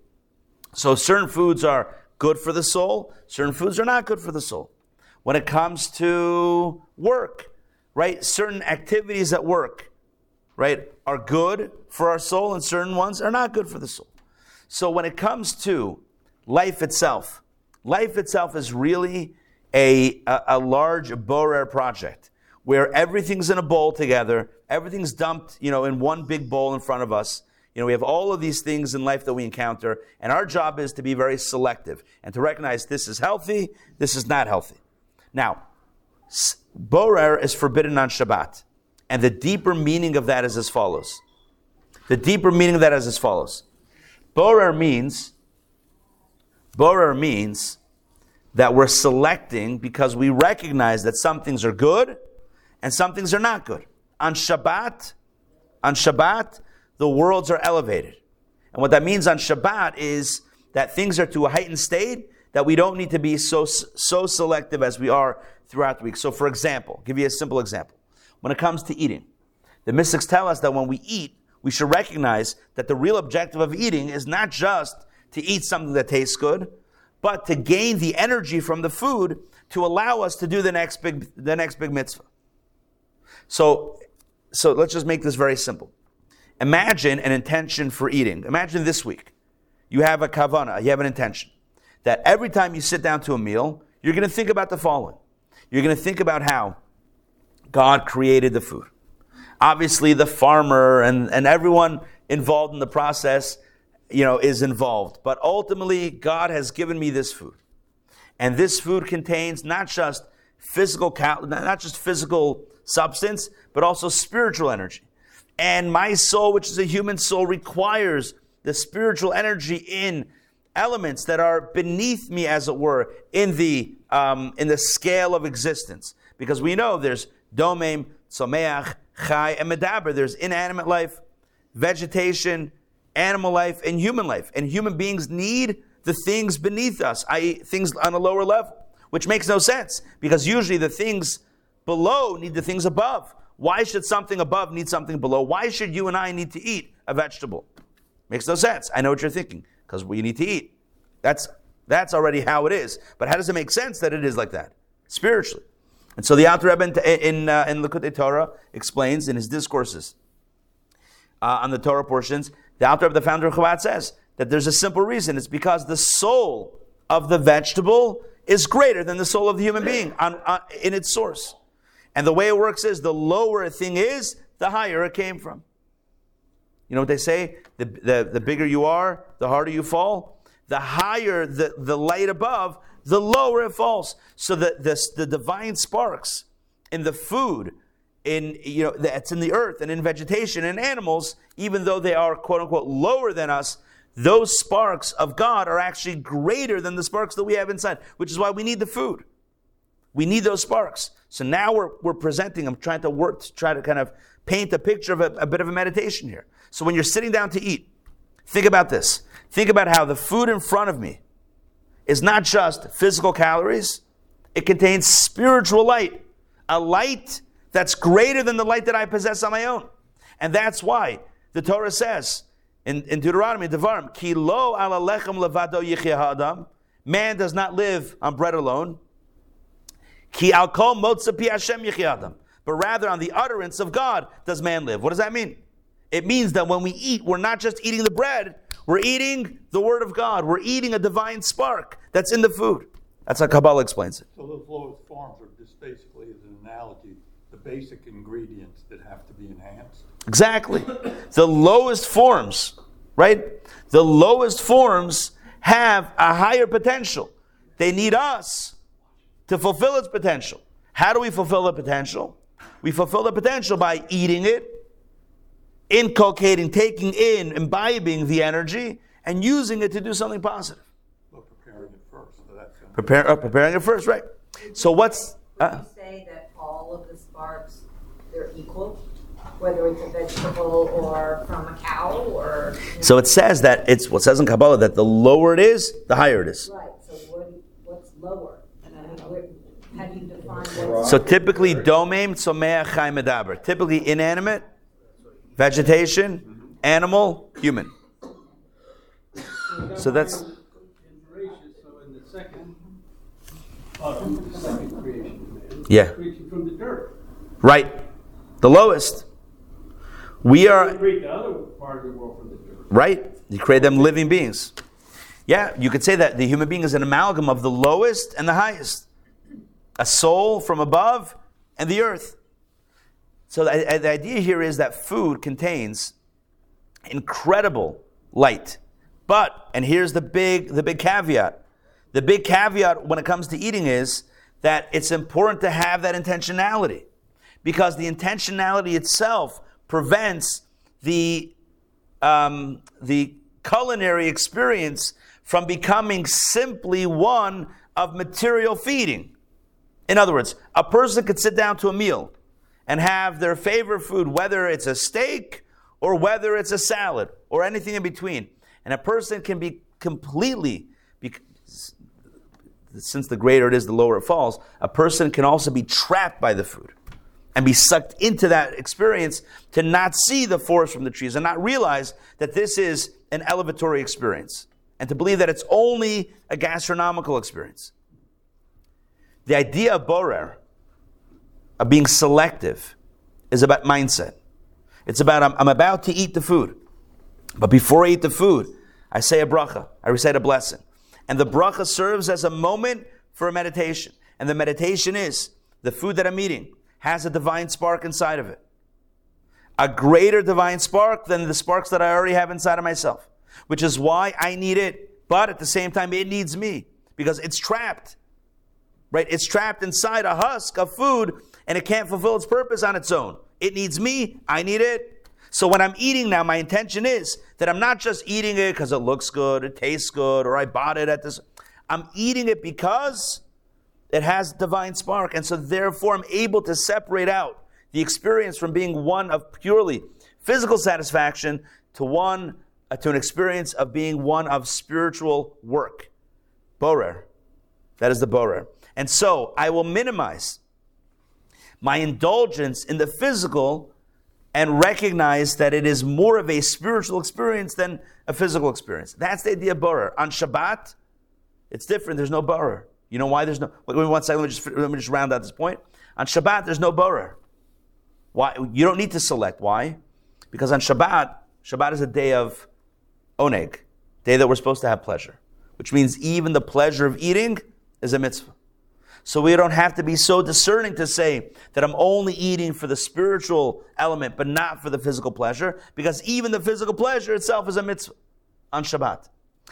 Speaker 1: so certain foods are good for the soul, certain foods are not good for the soul. When it comes to work, right, certain activities at work, right, are good for our soul and certain ones are not good for the soul. So when it comes to life itself, life itself is really a, a, a large borer project where everything's in a bowl together, everything's dumped, you know, in one big bowl in front of us. You know, we have all of these things in life that we encounter, and our job is to be very selective and to recognize this is healthy, this is not healthy. Now, borer is forbidden on Shabbat, and the deeper meaning of that is as follows. The deeper meaning of that is as follows. Borer means, borer means that we're selecting because we recognize that some things are good and some things are not good. On Shabbat, on Shabbat, the worlds are elevated. And what that means on Shabbat is that things are to a heightened state that we don't need to be so, so selective as we are throughout the week. So, for example, I'll give you a simple example. When it comes to eating, the mystics tell us that when we eat, we should recognize that the real objective of eating is not just to eat something that tastes good, but to gain the energy from the food to allow us to do the next big, the next big mitzvah. So, so let's just make this very simple. Imagine an intention for eating. Imagine this week. You have a kavana, you have an intention that every time you sit down to a meal, you're going to think about the following. You're going to think about how God created the food. Obviously, the farmer and, and everyone involved in the process, you know, is involved. But ultimately, God has given me this food. And this food contains not just physical, not just physical substance, but also spiritual energy. And my soul, which is a human soul, requires the spiritual energy in elements that are beneath me, as it were, in the um, in the scale of existence. Because we know there's domem, someach, chai, and medaber. There's inanimate life, vegetation, animal life, and human life. And human beings need the things beneath us, i.e., things on a lower level, which makes no sense because usually the things below need the things above. Why should something above need something below? Why should you and I need to eat a vegetable? Makes no sense. I know what you're thinking because we need to eat. That's that's already how it is. But how does it make sense that it is like that spiritually? And so the Alter Rebbe in in, uh, in Likkutei Torah explains in his discourses uh, on the Torah portions. The Alter Rebbe, the founder of Chabad, says that there's a simple reason. It's because the soul of the vegetable is greater than the soul of the human being on, on, in its source. And the way it works is the lower a thing is, the higher it came from. You know what they say? The, the, the bigger you are, the harder you fall. The higher the, the light above, the lower it falls. So the, the, the divine sparks in the food, in you know that's in the earth and in vegetation and animals, even though they are quote unquote lower than us, those sparks of God are actually greater than the sparks that we have inside, which is why we need the food. We need those sparks. So now we're, we're presenting, I'm trying to work to try to kind of paint a picture of a, a bit of a meditation here. So when you're sitting down to eat, think about this. Think about how the food in front of me is not just physical calories, it contains spiritual light, a light that's greater than the light that I possess on my own. And that's why the Torah says in, in Deuteronomy, Devarim, Ki lo ala lechem levado adam. Man does not live on bread alone. Ki al kol motza pi Hashem adam. But rather on the utterance of God does man live. What does that mean? It means that when we eat, we're not just eating the bread, we're eating the Word of God. We're eating a divine spark that's in the food. That's how Kabbalah explains it.
Speaker 2: So those lowest forms are just basically, as an analogy, the basic ingredients that have to be enhanced.
Speaker 1: Exactly. the lowest forms, right? The lowest forms have a higher potential. They need us to fulfill its potential. How do we fulfill the potential? We fulfill the potential by eating it, inculcating, taking in, imbibing the energy, and using it to do something positive.
Speaker 2: But preparing it first. So that's
Speaker 1: Prepare, uh, preparing it first, right? So what's
Speaker 6: Would you say that all of the sparks they're equal, whether it's a vegetable or from a cow or? you know?
Speaker 1: so it says that it's what says in Kabbalah that the lower it is, the higher it is.
Speaker 6: Right. So what, what's lower? I mean, where, how do you define what's?
Speaker 1: So typically, domem, someach, chai, medaber. Typically inanimate, vegetation, animal, human. So that's
Speaker 3: In Bereshit, so in the second, the second creation of man,
Speaker 1: Yeah.
Speaker 3: from the dirt.
Speaker 1: right. The lowest. We are
Speaker 3: create the other part of the world from the dirt.
Speaker 1: right. You create them living beings. Yeah, you could say that the human being is an amalgam of the lowest and the highest, a soul from above and the earth. So the, the idea here is that food contains incredible light. But, and here's the big, the big caveat. The big caveat when it comes to eating is that it's important to have that intentionality because the intentionality itself prevents the, um, the culinary experience from becoming simply one of material feeding. In other words, a person could sit down to a meal and have their favorite food, whether it's a steak or whether it's a salad or anything in between. And a person can be completely, since the greater it is, the lower it falls, a person can also be trapped by the food and be sucked into that experience to not see the forest from the trees and not realize that this is an elevatory experience and to believe that it's only a gastronomical experience. The idea of borer, of being selective, is about mindset. It's about I'm, I'm about to eat the food. But before I eat the food, I say a bracha. I recite a blessing. And the bracha serves as a moment for a meditation. And the meditation is the food that I'm eating has a divine spark inside of it. A greater divine spark than the sparks that I already have inside of myself, which is why I need it. But at the same time, it needs me because it's trapped. Right? It's trapped inside a husk of food and it can't fulfill its purpose on its own. It needs me. I need it. So when I'm eating now, my intention is that I'm not just eating it because it looks good, it tastes good, or I bought it at this. I'm eating it because it has divine spark. And so therefore I'm able to separate out the experience from being one of purely physical satisfaction to one uh, to an experience of being one of spiritual work. Borer. That is the borer. And so I will minimize my indulgence in the physical and recognize that it is more of a spiritual experience than a physical experience. That's the idea of borer. On Shabbat, it's different. There's no borer. You know why there's no? Wait, wait one second. Let me just let me just round out this point. On Shabbat, there's no borer. Why? You don't need to select. Why? Because on Shabbat, Shabbat is a day of oneg, day that we're supposed to have pleasure, which means even the pleasure of eating is a mitzvah. So we don't have to be so discerning to say that I'm only eating for the spiritual element, but not for the physical pleasure, because even the physical pleasure itself is a mitzvah on Shabbat.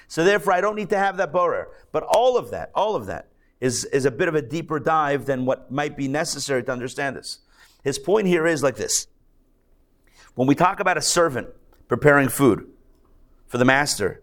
Speaker 1: So therefore, I don't need to have that borer. But all of that, all of that, is, is a bit of a deeper dive than what might be necessary to understand this. His point here is like this. When we talk about a servant preparing food for the master,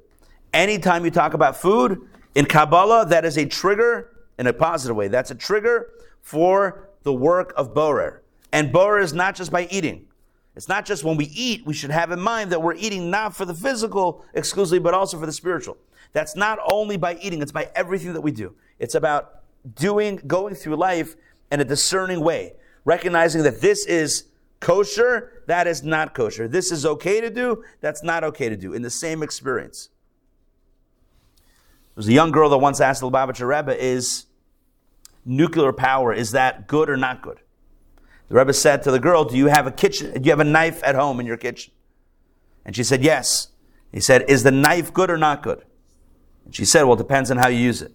Speaker 1: anytime you talk about food, in Kabbalah, that is a trigger in a positive way. That's a trigger for the work of Borer. And Borer is not just by eating. It's not just when we eat, we should have in mind that we're eating not for the physical exclusively, but also for the spiritual. That's not only by eating, it's by everything that we do. It's about doing, going through life in a discerning way, recognizing that this is kosher, that is not kosher. This is okay to do, that's not okay to do in the same experience. There was a young girl that once asked the Lubavitcher Rebbe, is nuclear power, is that good or not good? The Rebbe said to the girl, do you have a kitchen, do you have a knife at home in your kitchen? And she said, yes. He said, is the knife good or not good? And she said, well, it depends on how you use it.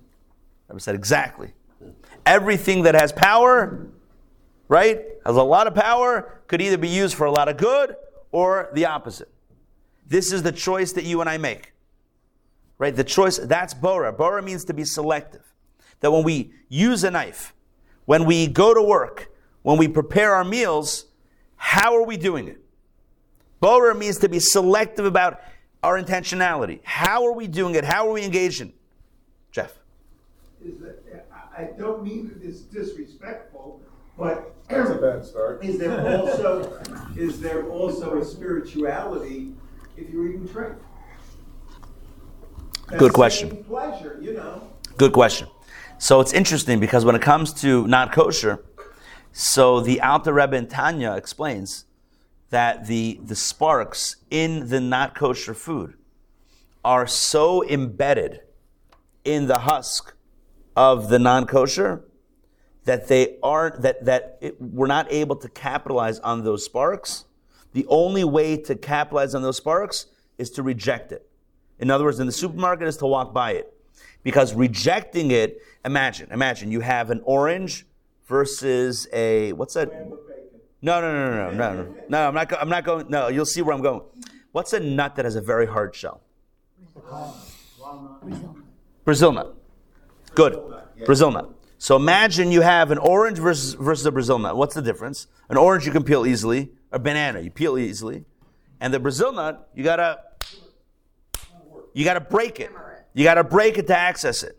Speaker 1: The Rebbe said, exactly. Everything that has power, right, has a lot of power, could either be used for a lot of good or the opposite. This is the choice that you and I make. Right? The choice, that's Borer. Borer means to be selective. That when we use a knife, when we go to work, when we prepare our meals, how are we doing it? Borer means to be selective about our intentionality. How are we doing it? How are we engaging? Jeff.
Speaker 9: is That, I don't mean that it's disrespectful, but
Speaker 5: That's a bad start.
Speaker 9: is there also is there also a spirituality if you're eating treif?
Speaker 1: Good question.
Speaker 9: Pleasure, you know.
Speaker 1: Good question. So it's interesting because when it comes to not kosher, so the Alter Rebbe in Tanya explains that the, the sparks in the not kosher food are so embedded in the husk of the non kosher that they aren't that that it, we're not able to capitalize on those sparks. The only way to capitalize on those sparks is to reject it. In other words, in the supermarket is to walk by it. Because rejecting it, imagine, imagine you have an orange versus a what's that? No, no, no, no, no, no, no. No, I'm not. Go, I'm not going. No, you'll see where I'm going. What's a nut that has a very hard shell? Brazil nut. Good. Brazil nut. So imagine you have an orange versus versus a Brazil nut. What's the difference? An orange you can peel easily. A banana you peel easily, and the Brazil nut you gotta you gotta break it. You gotta break it to access it.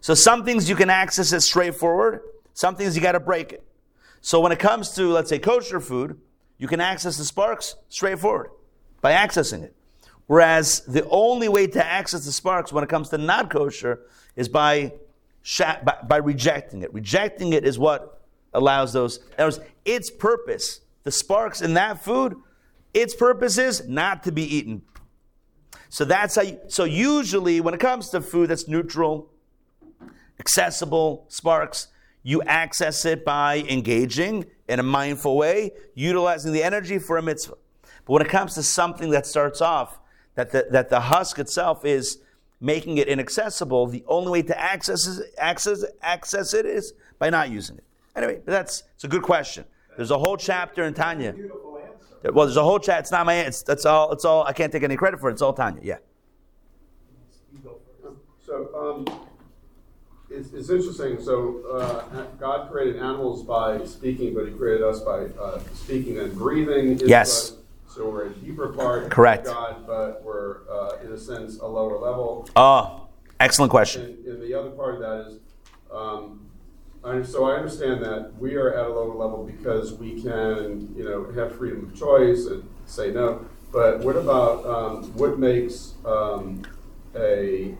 Speaker 1: So some things you can access it straightforward. Some things you gotta break it. So when it comes to let's say kosher food, you can access the sparks straightforward by accessing it. Whereas the only way to access the sparks when it comes to not kosher is by, by, by rejecting it. Rejecting it is what allows those. In words, its purpose, the sparks in that food, its purpose is not to be eaten. So that's how. You, so usually, when it comes to food that's neutral, accessible, sparks, you access it by engaging in a mindful way, utilizing the energy for a mitzvah. But when it comes to something that starts off, that the, that the husk itself is making it inaccessible, the only way to access, is, access, access it is by not using it. Anyway, that's it's a good question. There's a whole chapter in Tanya.
Speaker 9: Beautiful.
Speaker 1: Well, there's a whole chat. It's not my. It's that's all. It's all. I can't take any credit for it. It's all Tanya. Yeah.
Speaker 5: So, um, it's, it's interesting. So, uh, God created animals by speaking, but He created us by uh, speaking and breathing.
Speaker 1: Yes.
Speaker 5: So we're a deeper part
Speaker 1: Correct.
Speaker 5: of God, but we're, uh, in a sense, a lower level.
Speaker 1: Oh, excellent question.
Speaker 5: And, and the other part of that is, um, So I understand that we are at a lower level because we can, you know, have freedom of choice and say no. But what about um, what makes um, a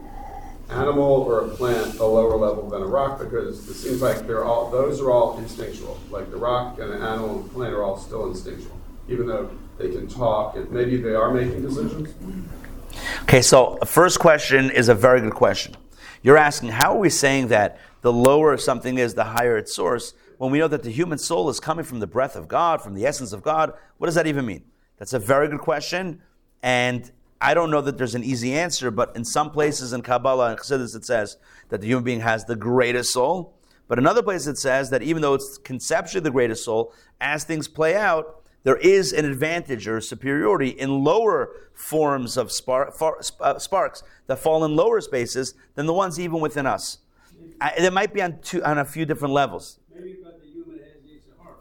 Speaker 5: animal or a plant a lower level than a rock? Because it seems like they're all those are all instinctual. Like the rock and the animal and the plant are all still instinctual, even though they can talk and maybe they are making decisions.
Speaker 1: Okay, so first question is a very good question. You're asking how are we saying that the lower something is, the higher its source, when we know that the human soul is coming from the breath of God, from the essence of God? What does that even mean? That's a very good question, and I don't know that there's an easy answer, but in some places in Kabbalah and Chassidus it says that the human being has the greatest soul. But another place it says that even though it's conceptually the greatest soul, as things play out, there is an advantage or superiority in lower forms of spark, far, uh, sparks that fall in lower spaces than the ones even within us. I, it might be on, two, on a few different levels.
Speaker 3: Maybe because the human has Yetzer Hara.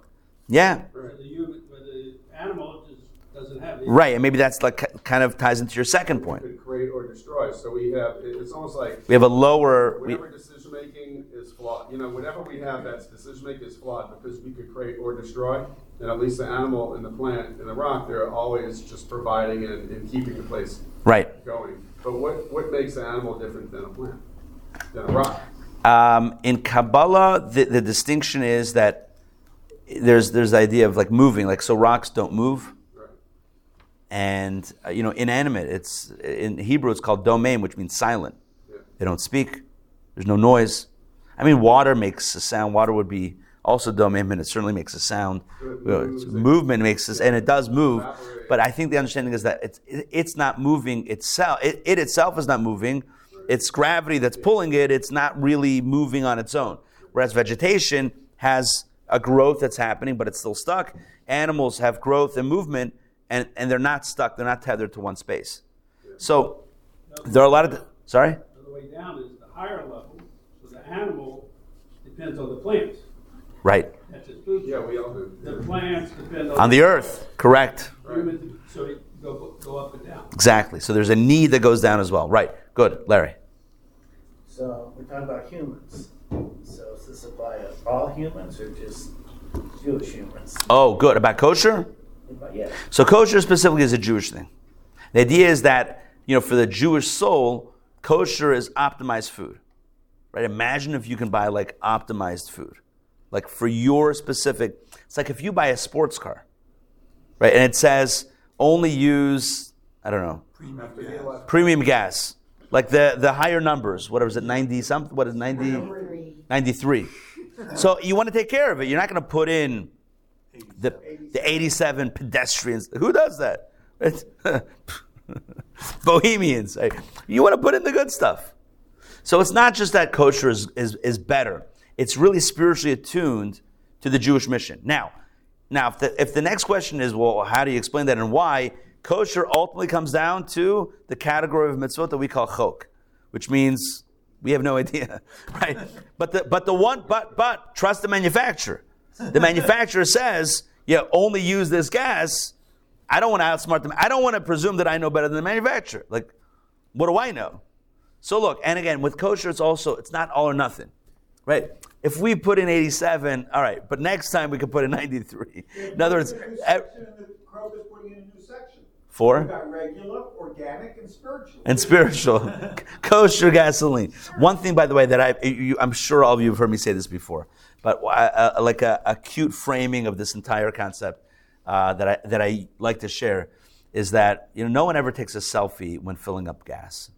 Speaker 1: Yeah,
Speaker 3: Where the human, where the animal just doesn't have it.
Speaker 1: right. And maybe that's like kind of ties into your second point.
Speaker 5: Could create or destroy. So we have. It's almost like
Speaker 1: We have a lower. We,
Speaker 5: Whatever decision making is flawed. You know, whatever we have that's decision making is flawed because we could create or destroy. And at least the animal and the plant and the rock, they're always just providing and, and keeping the place
Speaker 1: right.
Speaker 5: going. But what, what makes an animal different than a plant? Than a rock?
Speaker 1: Um, in Kabbalah, the, the distinction is that there's there's the idea of like moving, like so rocks don't move, and uh, you know inanimate. It's in Hebrew it's called domem, which means silent.
Speaker 5: Yeah.
Speaker 1: They don't speak. There's no noise. I mean, water makes a sound. Water would be also domem, and it certainly makes a sound.
Speaker 5: Moves,
Speaker 1: movement makes this, and it does move. But I think the understanding is that it's it, it's not moving itself. It, it itself is not moving. It's gravity that's pulling it. It's not really moving on its own. Whereas vegetation has a growth that's happening, but it's still stuck. Animals have growth and movement, and, and they're not stuck. They're not tethered to one space. So there are a lot of sorry.
Speaker 3: The way down is the higher level, so the animal depends on the plants.
Speaker 1: Right.
Speaker 3: That's its food.
Speaker 5: Yeah, we all do.
Speaker 3: The plants depend on.
Speaker 1: On the earth. Correct.
Speaker 3: Human, so they go, go up and down.
Speaker 1: Exactly. So there's a need that goes down as well. Right. Good. Larry.
Speaker 8: So we're talking about humans. So does this apply to all humans or just Jewish humans?
Speaker 1: Oh, good. About kosher?
Speaker 8: But yeah,
Speaker 1: So kosher specifically is a Jewish thing. The idea is that, you know, for the Jewish soul, kosher is optimized food. Right? Imagine if you can buy like optimized food. Like for your specific it's like if you buy a sports car, right? And it says only use, I don't know, premium gas. Like the, the higher numbers, whatever is it, 90 something? What is 90? 93. So you want to take care of it. You're not going to put in the, the 87 pedestrians. Who does that? *laughs* Bohemians. You want to put in the good stuff. So it's not just that kosher is, is, is better. It's really spiritually attuned to the Jewish mission. Now, now if the, if the next question is, well, how do you explain that and why? Kosher ultimately comes down to the category of mitzvot that we call chok, which means we have no *laughs* idea, right? But the, but the one, but, but trust the manufacturer. The manufacturer says, yeah, only use this gas. I don't want to outsmart them. I don't want to presume that I know better than the manufacturer. Like, what do I know? So look, and again, with kosher, it's also, it's not all or nothing, right? If we put in 87, all right, but next time we could put in 93. In other words,
Speaker 9: There's a new
Speaker 1: ev-
Speaker 9: section, and the Kroger's putting in a new section.
Speaker 1: Four?
Speaker 9: We've got regular, organic, and spiritual.
Speaker 1: and spiritual, *laughs* kosher gasoline. One thing, by the way, that I, you, I'm sure all of you have heard me say this before, but uh, like a, a cute framing of this entire concept uh, that I that I like to share is that you know no one ever takes a selfie when filling up gas.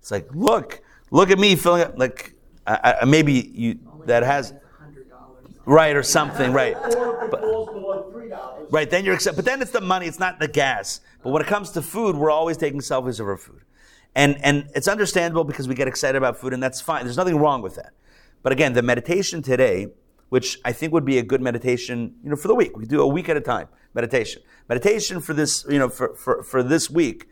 Speaker 1: It's like look, look at me filling up. Like I, I, maybe you that has right, or something, right.
Speaker 9: Or if it falls below three dollars.
Speaker 1: Right, then you're accept. But then it's the money, it's not the gas. But when it comes to food, we're always taking selfies of our food. And, and it's understandable because we get excited about food, and that's fine. There's nothing wrong with that. But again, the meditation today, which I think would be a good meditation, you know, for the week. We do a week at a time meditation. Meditation for this, you know, for, for, for this week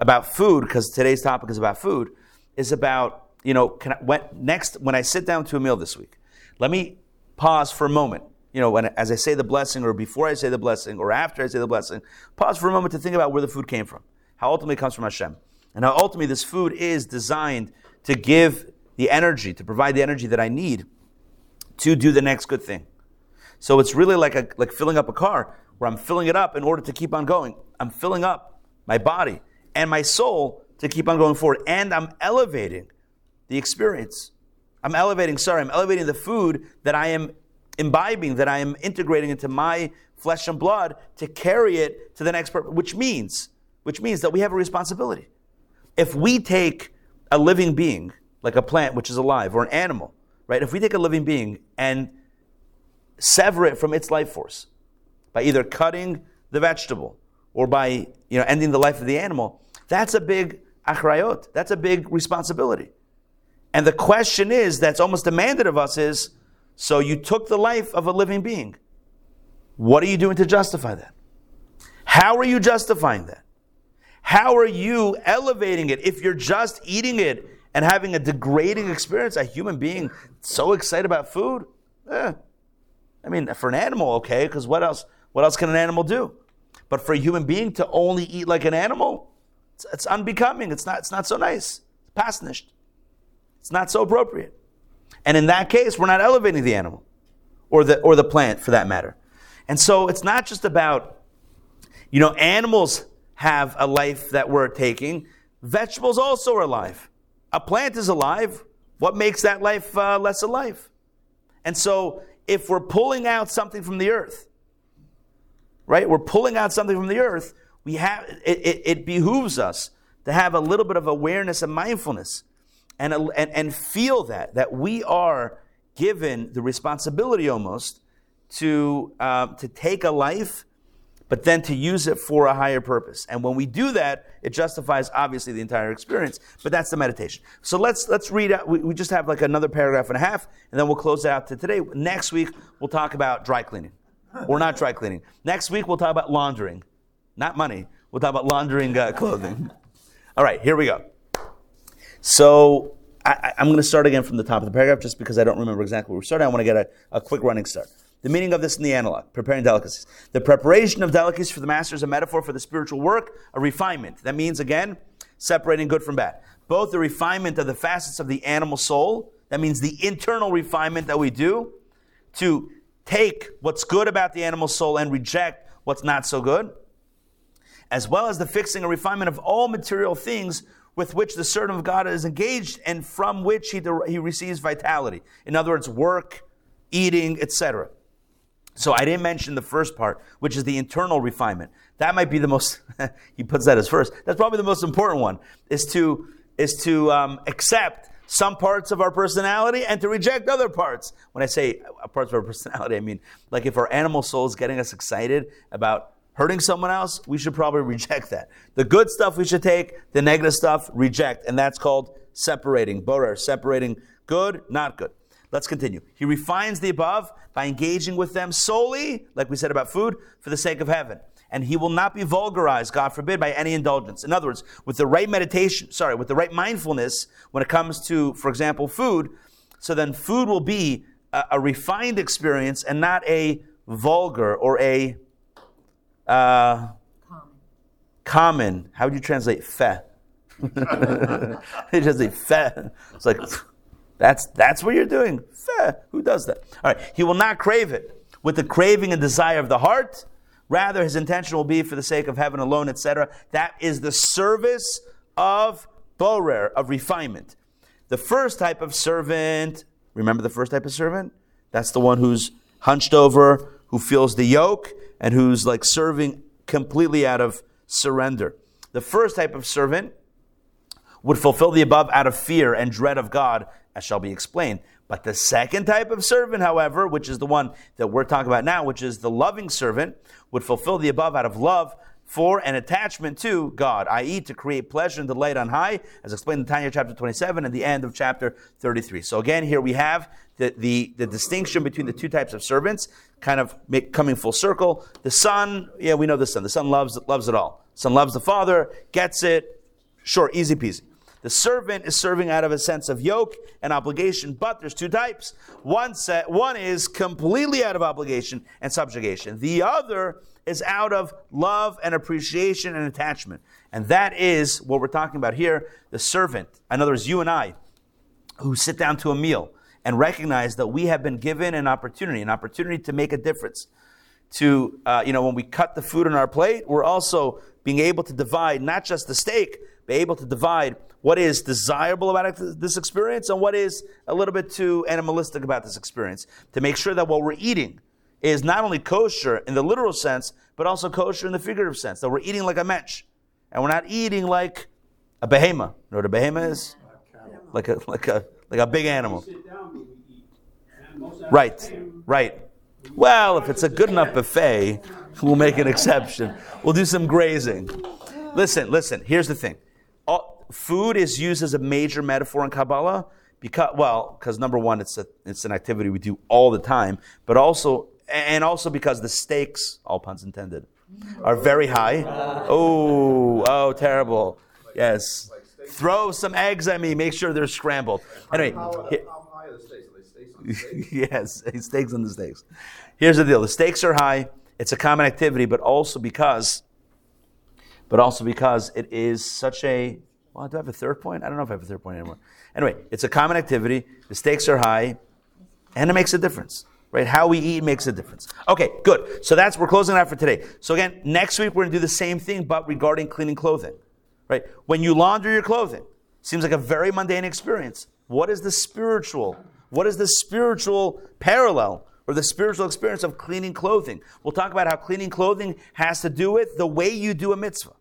Speaker 1: about food, because today's topic is about food, is about, you know, can I, when, next, when I sit down to a meal this week, let me pause for a moment. You know, when, as I say the blessing, or before I say the blessing, or after I say the blessing, pause for a moment to think about where the food came from, how ultimately comes from Hashem, and how ultimately this food is designed to give the energy, to provide the energy that I need to do the next good thing. So it's really like a, like filling up a car, where I'm filling it up in order to keep on going. I'm filling up my body and my soul to keep on going forward, and I'm elevating the experience. I'm elevating, sorry, I'm elevating the food that I am imbibing, that I am integrating into my flesh and blood to carry it to the next purpose, which means, which means that we have a responsibility. If we take a living being, like a plant which is alive, or an animal, right? If we take a living being and sever it from its life force by either cutting the vegetable or by you know ending the life of the animal, that's a big achrayot. That's a big responsibility. And the question is, that's almost demanded of us is, so you took the life of a living being. What are you doing to justify that? How are you justifying that? How are you elevating it if you're just eating it and having a degrading experience? A human being so excited about food? Eh. I mean, for an animal, okay, because what else? What else can an animal do? But for a human being to only eat like an animal, it's, it's unbecoming. It's not. It's not so nice. It's past nisht. It's not so appropriate. And in that case, we're not elevating the animal or the, or the plant for that matter. And so it's not just about, you know, animals have a life that we're taking. Vegetables also are alive. A plant is alive. What makes that life uh, less alive? And so if we're pulling out something from the earth, right, we're pulling out something from the earth, we have, it, it, it behooves us to have a little bit of awareness and mindfulness and, and, and feel that, that we are given the responsibility almost to, uh, to take a life, but then to use it for a higher purpose. And when we do that, it justifies obviously the entire experience, but that's the meditation. So let's, let's read out, we, we just have like another paragraph and a half, and then we'll close it out to today. Next week, we'll talk about dry cleaning, or not dry cleaning. Next week, we'll talk about laundering, not money. We'll talk about laundering uh, clothing. All right, here we go. So I, am going to start again from the top of the paragraph just because I don't remember exactly where we started. I want to get a, a quick running start. The meaning of this in the analog, preparing delicacies. The preparation of delicacies for the master is a metaphor for the spiritual work, a refinement. That means, again, separating good from bad. Both the refinement of the facets of the animal soul, that means the internal refinement that we do to take what's good about the animal soul and reject what's not so good, as well as the fixing and refinement of all material things with which the servant of God is engaged and from which he, he receives vitality. In other words, work, eating, etc. So I didn't mention the first part, which is the internal refinement. That might be the most, *laughs* he puts that as first. That's probably the most important one, is to, is to um, accept some parts of our personality and to reject other parts. When I say parts of our *laughs* personality, I mean, like if our animal soul is getting us excited about hurting someone else, we should probably *laughs* reject that. The good stuff we should take, the negative stuff, reject. And that's called separating, borer, separating good, not good. Let's continue. He refines the above by engaging with them solely, like we said about food, for the sake of heaven. And he will not be vulgarized, God forbid, by any indulgence. In other words, with the right meditation, sorry, with the right mindfulness when it comes to, for example, food, so then food will be a, a refined experience and not a vulgar or a uh, common. common. How would you translate fe? *laughs* it translate fe. It's like that's that's what you're doing. Fe. Who does that? All right. He will not crave it with the craving and desire of the heart. Rather, his intention will be for the sake of heaven alone, etc. That is the service of borer, of refinement. The first type of servant, remember the first type of servant? That's the one who's hunched over, who feels the yoke, and who's like serving completely out of surrender. The first type of servant would fulfill the above out of fear and dread of God, as shall be explained. But the second type of servant, however, which is the one that we're talking about now, which is the loving servant, would fulfill the above out of love for an attachment to God, i.e., to create pleasure and delight on high, as explained in Tanya chapter 27 and the end of chapter 33. So again, here we have the, the, the distinction between the two types of servants, kind of make, coming full circle. The son, yeah, we know the son. The son loves, loves it all. Son loves the father, gets it, sure, easy peasy. The servant is serving out of a sense of yoke and obligation, but there's two types. One set, one is completely out of obligation and subjugation. The other is out of love and appreciation and attachment. And that is what we're talking about here, the servant. In other words, you and I, who sit down to a meal and recognize that we have been given an opportunity, an opportunity to make a difference. To, uh, you know, when we cut the food on our plate, we're also being able to divide not just the steak, but able to divide what is desirable about this experience and what is a little bit too animalistic about this experience to make sure that what we're eating is not only kosher in the literal sense, but also kosher in the figurative sense, that we're eating like a mensch. And we're not eating like a behemoth. You know what a behemoth is? Like a, like a, like a big animal. Right, right. Well, if it's a good enough buffet, we'll make an exception. We'll do some grazing. Listen, listen, here's the thing food is used as a major metaphor in Kabbalah because, well, because number one, it's a, it's an activity we do all the time, but also, and also because the stakes, all puns intended, are very high. Oh, oh, terrible. Yes. Throw some eggs at me. Make sure they're scrambled. Anyway. yes, stakes on the stakes. *laughs* Here's the deal: the stakes are high. It's a common activity, but also because, but also because it is such a well, do I have a third point? I don't know if I have a third point anymore. Anyway, it's a common activity. The stakes are high, and it makes a difference. Right? How we eat makes a difference. Okay, good. So that's we're closing out for today. So again, next week we're gonna do the same thing, but regarding cleaning clothing. Right? When you launder your clothing, seems like a very mundane experience. What is the spiritual? What is the spiritual parallel or the spiritual experience of cleaning clothing? We'll talk about how cleaning clothing has to do with the way you do a mitzvah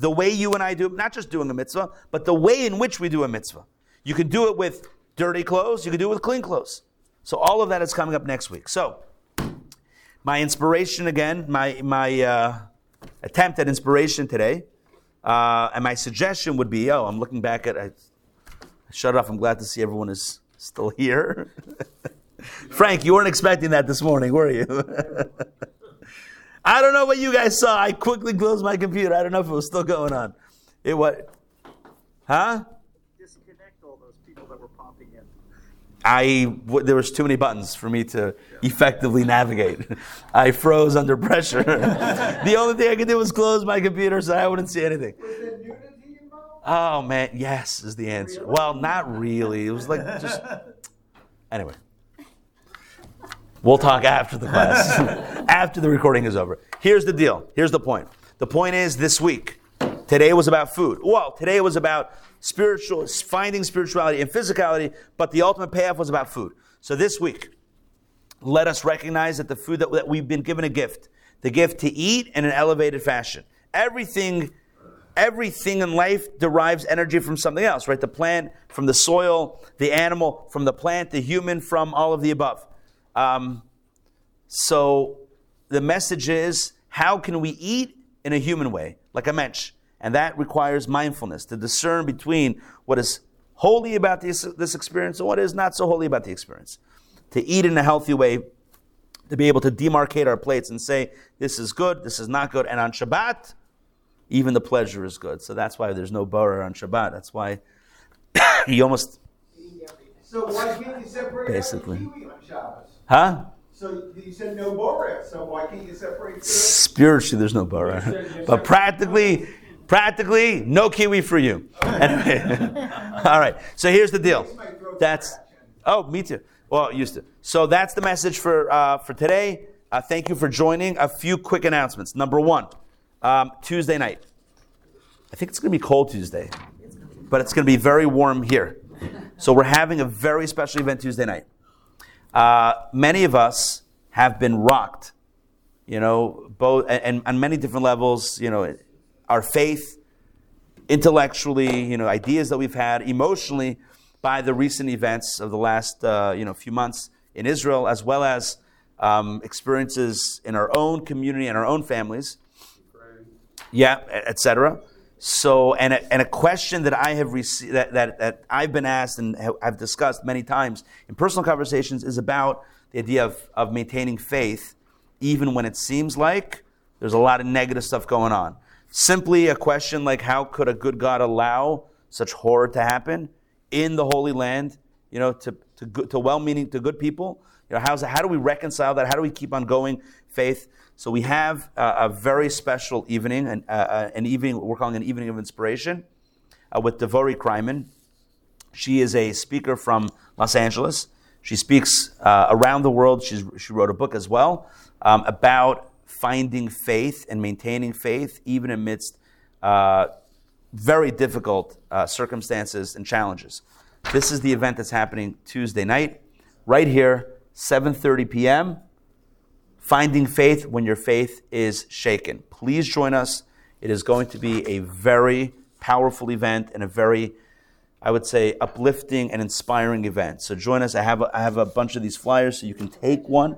Speaker 1: the way you and I do, not just doing a mitzvah, but the way in which we do a mitzvah. You can do it with dirty clothes, you can do it with clean clothes. So all of that is coming up next week. So, my inspiration again, my, my uh, attempt at inspiration today, uh, and my suggestion would be oh, I'm looking back at, I, I shut off, I'm glad to see everyone is still here. *laughs* Frank, you weren't expecting that this morning, were you? *laughs* I don't know what you guys saw. I quickly closed my computer. I don't know if it was still going on. It what? Huh?
Speaker 9: Disconnect all those people that were popping in.
Speaker 1: I w- there was too many buttons for me to effectively navigate. I froze under pressure. *laughs* the only thing I could do was close my computer so I wouldn't see anything.
Speaker 9: Was there nudity involved?
Speaker 1: Oh man, yes is the answer. Well, not really. It was like just anyway. We'll talk after the class, *laughs* after the recording is over. Here's the deal. Here's the point. The point is this week, today was about food. Well, today was about spiritual, finding spirituality and physicality, but the ultimate payoff was about food. So this week, let us recognize that the food that, that we've been given a gift, the gift to eat in an elevated fashion. Everything, everything in life derives energy from something else, right? The plant from the soil, the animal from the plant, the human from all of the above. Um, so the message is how can we eat in a human way, like a mensch? And that requires mindfulness to discern between what is holy about this, this experience and what is not so holy about the experience. To eat in a healthy way, to be able to demarcate our plates and say, this is good, this is not good. And on Shabbat, even the pleasure is good. So that's why there's no borer on Shabbat. That's why *coughs* you almost.
Speaker 9: So why can't you separate
Speaker 1: Basically.
Speaker 9: kiwi on Shabbos?
Speaker 1: Huh?
Speaker 9: So you said no borer, so why can't you separate
Speaker 1: Spiritually, there's no borer. But practically, practically, no kiwi for you. Anyway. *laughs* All right. So here's the deal. That's, oh, me too. Well, used to. So that's the message for, uh, for today. Uh, thank you for joining. A few quick announcements. Number one, um, Tuesday night. I think it's going to be cold Tuesday, but it's going to be very warm here. So we're having a very special event Tuesday night. Uh, many of us have been rocked, you know, both and on many different levels. You know, our faith, intellectually, you know, ideas that we've had, emotionally, by the recent events of the last uh, you know few months in Israel, as well as um, experiences in our own community and our own families. Yeah, etc. So, and a, and a question that I have received that, that, that I've been asked and I've discussed many times in personal conversations is about the idea of, of maintaining faith, even when it seems like there's a lot of negative stuff going on. Simply a question like, how could a good God allow such horror to happen in the Holy Land? You know, to to, to well-meaning to good people. You know, how's how do we reconcile that? How do we keep on going faith? So we have a, a very special evening, an, uh, an evening we're calling an evening of inspiration, uh, with Devori Kryman. She is a speaker from Los Angeles. She speaks uh, around the world. She's, she wrote a book as well um, about finding faith and maintaining faith, even amidst uh, very difficult uh, circumstances and challenges. This is the event that's happening Tuesday night, right here, 7:30 p.m. Finding faith when your faith is shaken. Please join us. It is going to be a very powerful event and a very, I would say, uplifting and inspiring event. So join us. I have a, I have a bunch of these flyers, so you can take one.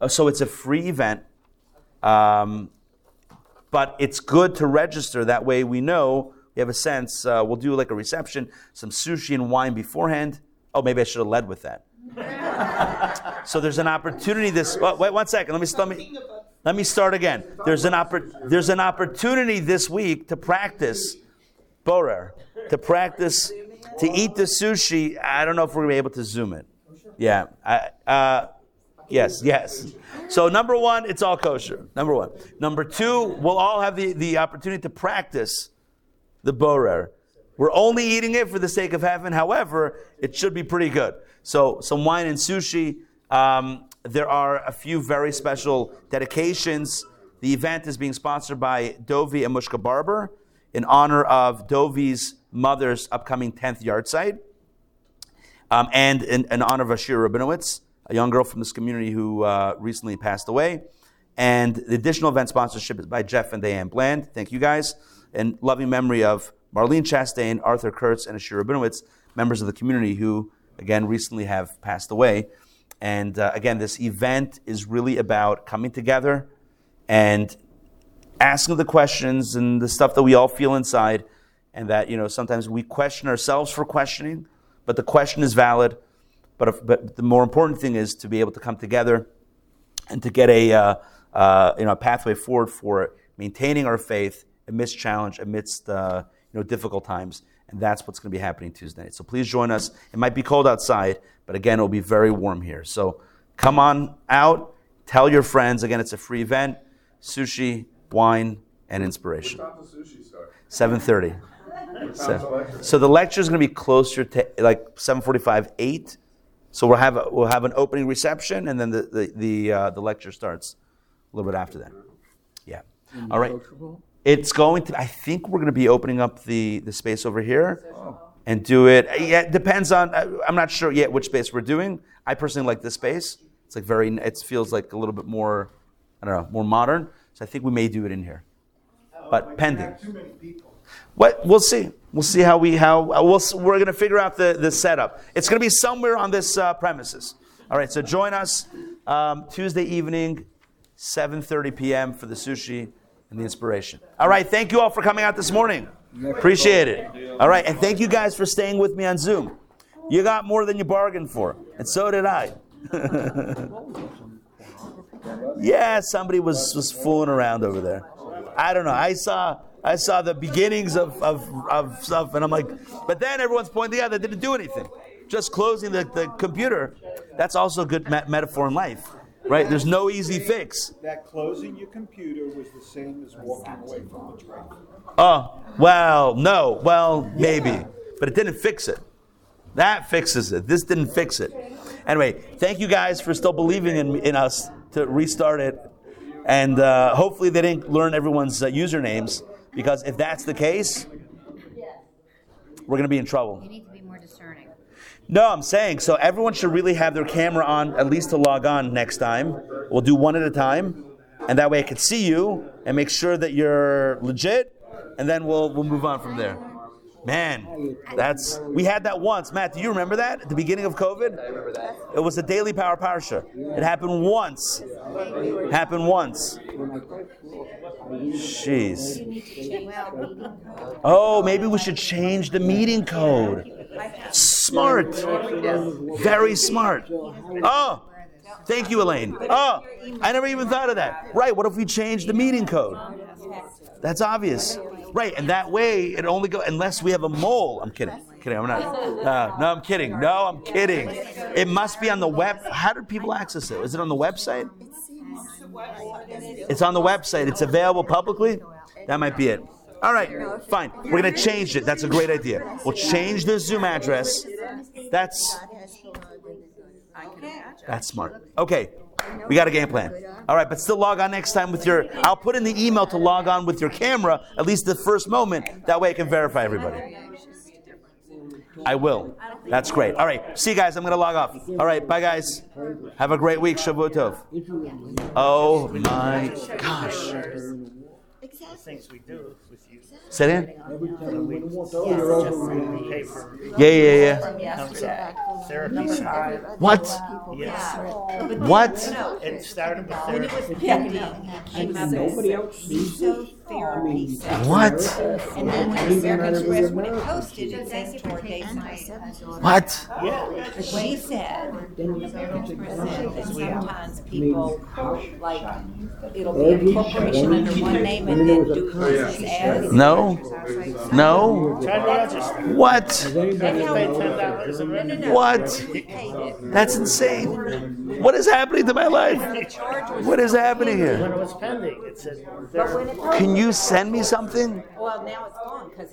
Speaker 1: Uh, so it's a free event, um, but it's good to register. That way, we know we have a sense. Uh, we'll do like a reception, some sushi and wine beforehand. Oh, maybe I should have led with that. *laughs* so there's an opportunity this. Oh, wait one second. Let me let me let me start again. There's an oppor- there's an opportunity this week to practice borer, to practice to eat the sushi. I don't know if we're gonna be able to zoom it. Yeah. I, uh, yes. Yes. So number one, it's all kosher. Number one. Number two, we'll all have the, the opportunity to practice the borer. We're only eating it for the sake of heaven. However, it should be pretty good. So, some wine and sushi. Um, there are a few very special dedications. The event is being sponsored by Dovi and Mushka Barber in honor of Dovi's mother's upcoming 10th yahrzeit, um, and in, in, honor of Ashira Rabinowitz, a young girl from this community who uh, recently passed away. And the additional event sponsorship is by Jeff and Diane Bland. Thank you guys. And loving memory of Marlene Chastain, Arthur Kurtz, and Ashira Rabinowitz, members of the community who, again, recently have passed away. And uh, again, this event is really about coming together and asking the questions and the stuff that we all feel inside, and that you know sometimes we question ourselves for questioning, but the question is valid. But, if, but the more important thing is to be able to come together and to get a uh, uh, you know a pathway forward for maintaining our faith amidst challenge, amidst uh, you know difficult times, and that's what's going to be happening Tuesday night. So please join us. It might be cold outside, but again, it will be very warm here. So come on out. Tell your friends. Again, it's a free event. Sushi, wine, and inspiration.
Speaker 5: What time sushi start?
Speaker 1: Seven thirty.
Speaker 5: What time's the
Speaker 1: So, so the lecture is going to be closer to like seven forty-five, eight. So we'll have a, we'll have an opening reception, and then the the the, uh, the lecture starts a little bit after that. Yeah. All right. It's going to. I think we're going to be opening up the the space over here and do it. Yeah, it depends on. I- I'm not sure yet which space we're doing. I personally like this space. It's like very. It feels like a little bit more. I don't know, more modern. So I think we may do it in here, but pending. What we'll see. We'll see how we how uh, we'll we're going to figure out the the setup. It's going to be somewhere on this uh, premises. All right. So join us um, Tuesday evening, 7:30 p.m. for the sushi and the inspiration. All right. Thank you all for coming out this morning. Appreciate it. All right, and thank you guys for staying with me on Zoom. You got more than you bargained for, and so did I. *laughs* yeah, somebody was was fooling around over there. I don't know. I saw I saw the beginnings of, of, of stuff, and I'm like, but then everyone's pointing out they didn't do anything. Just closing the, the computer, that's also a good me- metaphor in life, right? There's no easy fix.
Speaker 9: That closing your computer was the same as walking away from the train.
Speaker 1: Oh, well, no, well, maybe, but it didn't fix it. That fixes it. This didn't fix it. Anyway, thank you guys for still believing in, in us to restart it. And uh, hopefully they didn't learn everyone's uh, usernames because if that's the case, we're going to be in trouble.
Speaker 10: You need to be more discerning.
Speaker 1: No, I'm saying so everyone should really have their camera on at least to log on next time. We'll do one at a time, and that way I can see you and make sure that you're legit, and then we'll we'll move on from there. Man, that's we had that once. Matt, do you remember that at the beginning of COVID? I remember that. It was a daily power parsha. It happened once. Happened once. Jeez. Oh, maybe we should change the meeting code. Smart. Very smart. Oh, thank you, Elaine. Oh, I never even thought of that. Right. What if we change the meeting code? That's obvious. Right, and that way it only go unless we have a mole. I'm kidding. Kidding. I'm not. Uh, no, I'm kidding. No, I'm kidding. It must be on the web. How do people access it? Is it on the website? It's on the website. It's available publicly. That might be it. All right, fine. We're gonna change it. That's a great idea. We'll change the Zoom address. That's that's smart. Okay, we got a game plan. All right, but still log on next time with your. I'll put in the email to log on with your camera at least the first moment. That way I can verify everybody. I will. That's great. All right, see you guys. I'm gonna log off. All right, bye guys. Have a great week. Shavua tov. Oh my gosh.
Speaker 8: Things we do.
Speaker 1: Say it Yeah, yeah, yeah.
Speaker 8: Comes out. Therapy side.
Speaker 1: What?
Speaker 8: Yes.
Speaker 1: What?
Speaker 8: It started with
Speaker 10: When it
Speaker 8: therapy.
Speaker 10: was pending, he came up and said, therapy session.
Speaker 1: What?
Speaker 10: And then when the American Express, when it posted, it said toward Dayside.
Speaker 1: What?
Speaker 8: Yeah.
Speaker 10: She said, the American Express said that sometimes people, like, it'll be a corporation under one name and then do this as.
Speaker 1: No. No.
Speaker 8: Try to register.
Speaker 1: What?
Speaker 10: That's
Speaker 8: Pay
Speaker 10: how it
Speaker 8: ten
Speaker 10: was. No, no,
Speaker 8: minute.
Speaker 1: What?
Speaker 10: We paid it.
Speaker 1: That's insane. What is happening to my life?
Speaker 10: The charge was.
Speaker 1: What is happening
Speaker 8: When
Speaker 1: here?
Speaker 8: it was pending, it said
Speaker 10: But when
Speaker 8: therapy.
Speaker 10: it
Speaker 1: Can you send me something?
Speaker 10: Well, now it's gone, because